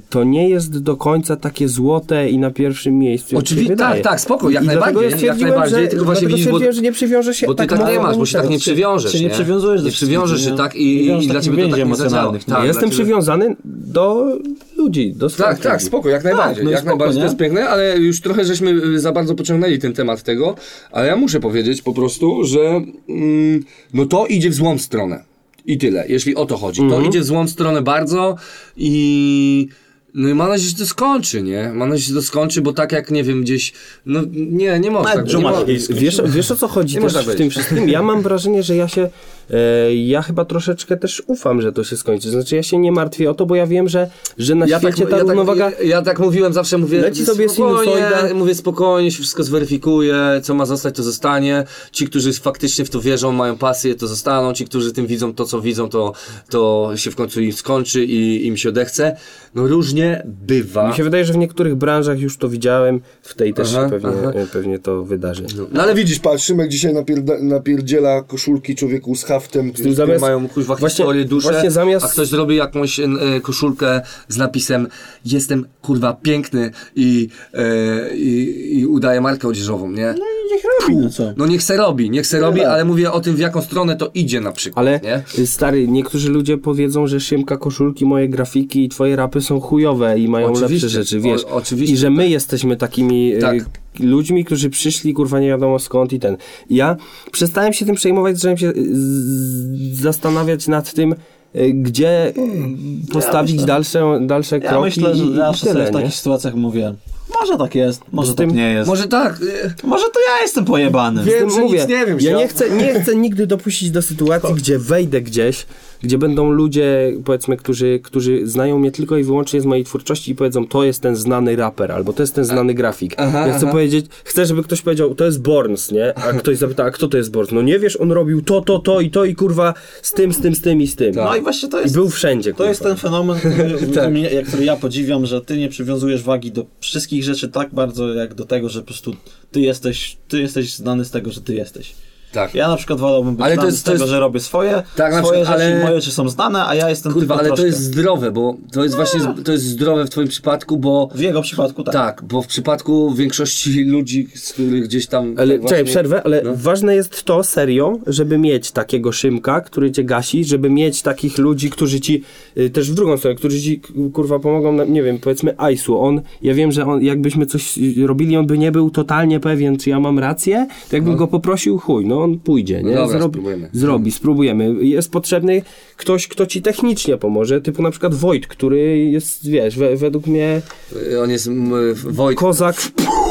to nie jest do końca takie złote i na pierwszym miejscu. Oczywiście, tak, tak, spoko, jak I najbardziej, ja jak najbardziej, że, tylko właśnie widzisz, bo- że nie przywiążę się Bo ty tak, nie mocno masz, bo się tak nie przywiążesz, Czy nie przywiązujesz do Nie przywiążesz się tak nie? i, Nie i wiążesz dla ciebie to tak nie emocjonalnych. Tak, Ja jestem przywiązany do ludzi, do swoich Tak, tak, spoko, jak najbardziej. no jak spoko, najbardziej, nie? to jest piękne, ale już trochę żeśmy y, za bardzo pociągnęli ten temat tego, ale ja muszę powiedzieć po prostu, że mm, no to idzie w złą stronę. I tyle, jeśli o to chodzi. Mhm. To idzie w złą stronę bardzo i... No i mam nadzieję, że to skończy, nie? Mam nadzieję, że to skończy, bo tak jak, nie wiem, gdzieś... No nie, nie można tak... Nie skończył. Wiesz, wiesz o co chodzi Nie też w tym wszystkim? Ja mam wrażenie, że ja się, ja chyba troszeczkę też ufam, że to się skończy. Znaczy ja się nie martwię o to, bo ja wiem, że, że na Ja świecie tak, ta ja, równowaga... tak, ja, ja tak mówiłem, zawsze mówię, Leci sobie spokojnie, sinusoida. mówię spokojnie, się wszystko zweryfikuje, co ma zostać, to zostanie. Ci, którzy faktycznie w to wierzą, mają pasję, to zostaną. Ci, którzy tym widzą to, co widzą, to, to się w końcu im skończy i im się odechce. No różnie bywa. Mi się wydaje, że w niektórych branżach już to widziałem, w tej też Aha, się pewnie, aha. e, pewnie to wydarzy. No ale widzisz, Widzisz, patrz, Szymek dzisiaj napierda, napierdziela koszulki człowieku z haftem. tym zamiast- mają kuźwa właśnie- historię, duszę, właśnie zamiast- a ktoś zrobi jakąś e, koszulkę z napisem jestem kurwa piękny i, e, i, i udaje markę odzieżową, nie? Niech robi, no co? No niech se robi, niech se robi, ale mówię o tym, w jaką stronę to idzie na przykład, Ale nie? y, stary, niektórzy ludzie powiedzą, że Szymka koszulki, moje grafiki i twoje rapy są chujowe i mają Oczywiście, lepsze rzeczy, wiesz. o- oczywiście, I że my jesteśmy takimi y, Tak. Ludźmi, którzy przyszli, kurwa, nie wiadomo skąd i ten. I Ja przestałem się tym przejmować, zacząłem się y, zastanawiać nad tym, y, gdzie y, postawić myślę- dalsze, dalsze Ja kroki myślę, że i, i zawsze sobie tyle, w nie? takich sytuacjach mówię, może tak jest, może tym- tak nie jest. Może, tak, e, może to ja jestem pojebany. Wiem, że nic nie wiem, ja nie chcę, nie chcę nigdy dopuścić do sytuacji, gdzie wejdę gdzieś, gdzie będą ludzie, powiedzmy, którzy, którzy znają mnie tylko i wyłącznie z mojej twórczości i powiedzą, to jest ten znany raper, albo to jest ten znany grafik. aha, ja chcę aha. powiedzieć, chcę, żeby ktoś powiedział, to jest Borns, nie? A ktoś zapyta, a kto to jest Borns? No nie wiesz, on robił to, to, to i to i kurwa z tym, z tym, z tym i z tym. No i właśnie to I jest... był wszędzie, To kurwa. jest ten fenomen, który, Tak. mnie- który ja podziwiam, że ty nie przywiązujesz wagi do wszystkich rzeczy tak bardzo, jak do tego, że po prostu ty jesteś, ty jesteś znany z tego, że ty jesteś. Tak. Ja na przykład wolałbym być Ale to znany jest- z to tego, jest- że robię swoje, Tak, swoje przykład, rzeczy, ale- moje rzeczy są znane, a ja jestem Kurwa, ale to troszkę. jest zdrowe, bo to jest właśnie, to jest zdrowe w twoim przypadku, bo W jego przypadku tak. tak, bo w przypadku większości ludzi, z których gdzieś tam... Ale tak czekaj, właśnie- przerwę, ale no. ważne jest to serio, żeby mieć takiego Szymka, który cię gasi, żeby mieć takich ludzi, którzy ci, y, też w drugą stronę, którzy ci kurwa pomogą, na, nie wiem, powiedzmy Aisu, on, ja wiem, że on, jakbyśmy coś y, robili, on by nie był totalnie pewien, czy ja mam rację, to jakbym go poprosił, chuj, no on pójdzie, nie? dobra, spróbujemy. Zrobi, spróbujemy. Jest potrzebny ktoś, kto ci technicznie pomoże, typu na przykład Wojt, który jest, wiesz, we, według mnie On jest Wojt. kozak,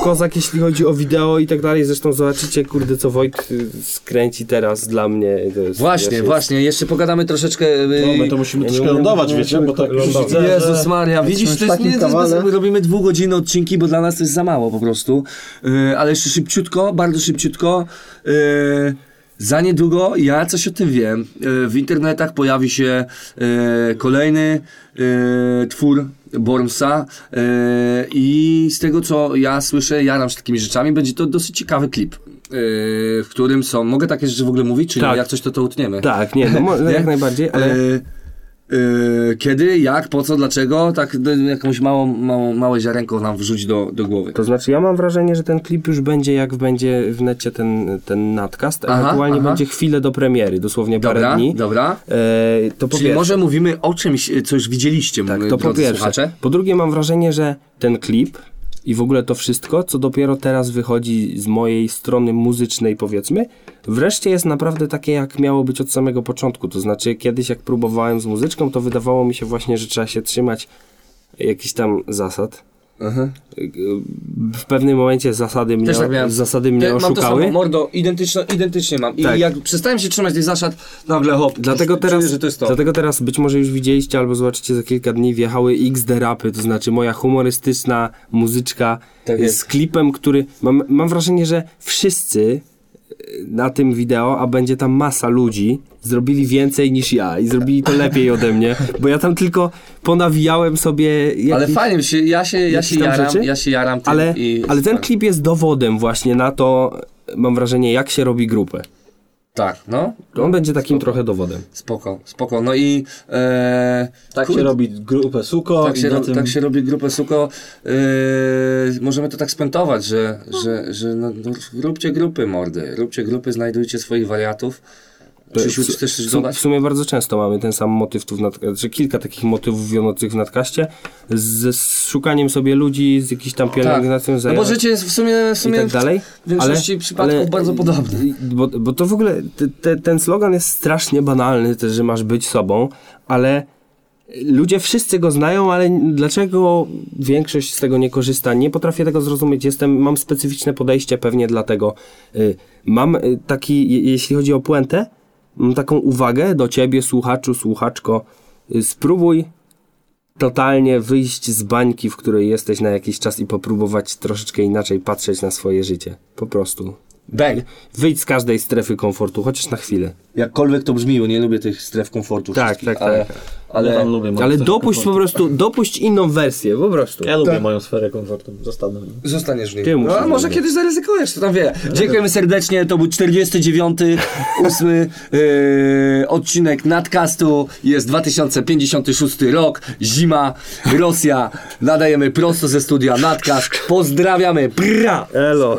kozak jeśli chodzi o wideo i tak dalej. Zresztą zobaczycie, kurde, co Wojt y, skręci teraz dla mnie. To jest, Właśnie, wiesz, właśnie, jeszcze pogadamy troszeczkę... y, No, my to musimy Ja troszkę lądować, wiecie, bo tak już lądować. widzę, Jezus że... Maria, widzisz, to jest, nie, to jest bez, robimy dwugodzinne odcinki, bo dla nas to jest za mało po prostu. Yy, ale jeszcze szybciutko, bardzo szybciutko. Yy, za niedługo ja coś o tym wiem. Yy, w internetach pojawi się yy, kolejny twór Bormsa i z tego co ja słyszę, jaram się takimi rzeczami, będzie to dosyć ciekawy klip. w którym są, mogę takie rzeczy w ogóle mówić, czy Tak. nie? jak coś to to utniemy? Tak, nie, no, Nie? jak najbardziej, ale... E, kiedy, jak, po co, dlaczego, tak do, jakąś małą, małą, małe ziarenko nam wrzuć do, do głowy. To znaczy, ja mam wrażenie, że ten klip już będzie, jak będzie w necie ten, ten nadcast. Aha, Ewentualnie aha. będzie chwilę do premiery, dosłownie parę Dobra, dni. dobra. E, to Czyli pierwsze. może mówimy o czymś, co już widzieliście, Tak, to po pierwsze. słuchacze. Po drugie, mam wrażenie, że ten klip i w ogóle to wszystko, co dopiero teraz wychodzi z mojej strony muzycznej, powiedzmy, wreszcie jest naprawdę takie, jak miało być od samego początku. To znaczy, kiedyś jak próbowałem z muzyczką, to wydawało mi się właśnie, że trzeba się trzymać jakichś tam zasad. Aha. W pewnym momencie zasady mnie, tak zasady mnie Te- Mam to oszukały. samo, mordo, identyczno, identycznie mam. I Tak. jak przestałem się trzymać tych zasad, nagle hop, Dlatego teraz, czuję, że to jest to. dlatego teraz być może już widzieliście albo zobaczycie za kilka dni wjechały XD rapy, to znaczy moja humorystyczna muzyczka Tak z klipem, który mam, mam wrażenie, że wszyscy na tym wideo, a będzie tam masa ludzi, zrobili więcej niż ja i zrobili to lepiej ode mnie, bo ja tam tylko ponawijałem sobie Ale fajnie, się, ja się, ja się jaram, rzeczy, ja się jaram tym ale, i... ale ten klip jest dowodem właśnie na to, mam wrażenie, jak się robi grupę. Tak, no. On będzie takim trochę dowodem. Spoko, spoko. No i... E, Tak kurde, się robi grupę Suko Tak i się, ro, tym... tak się robi grupę Suko. Yy, możemy to tak spuentować, że, że, że no, no, róbcie grupy, mordy. Róbcie grupy, znajdujcie swoich wariatów. Krzysiu, W- chcesz coś w, sum- dodać? w sumie bardzo często mamy ten sam motyw tu w nadkaście, czy kilka takich motywów wiodących w nadkaście, ze z szukaniem sobie ludzi, z jakiś tam pielęgnacją No bo zajęć życie jest w sumie, w i sumie tak dalej. w większości przypadków bardzo podobne. Bo, bo to w ogóle, te, te, ten slogan jest strasznie banalny też, że masz być sobą, ale ludzie wszyscy go znają, ale dlaczego większość z tego nie korzysta? Nie potrafię tego zrozumieć. Jestem, mam specyficzne podejście pewnie dlatego. Y, Mam y, taki, je- jeśli chodzi o puentę, taką uwagę do ciebie, słuchaczu, słuchaczko. Y, Spróbuj totalnie wyjść z bańki, w której jesteś na jakiś czas i popróbować troszeczkę inaczej patrzeć na swoje życie. Po prostu. Bang! Wyjdź z każdej strefy komfortu, chociaż na chwilę. Jakkolwiek to brzmiło, nie lubię tych stref komfortu Tak, tak, ale, tak. ale, Ja tam lubię Ale dopuść po komfortu. prostu, dopuść inną wersję, po prostu. Ja lubię moją sferę komfortu, zostanę. niej. Zostaniesz w. Ty no, a może kiedyś zaryzykujesz, to tam wie. Dziękujemy serdecznie, to był 49, 8 yy, odcinek nadcastu. Jest 2056 rok, zima, Rosja. Nadajemy prosto ze studia nadcast. Pozdrawiamy. Bra! Elo.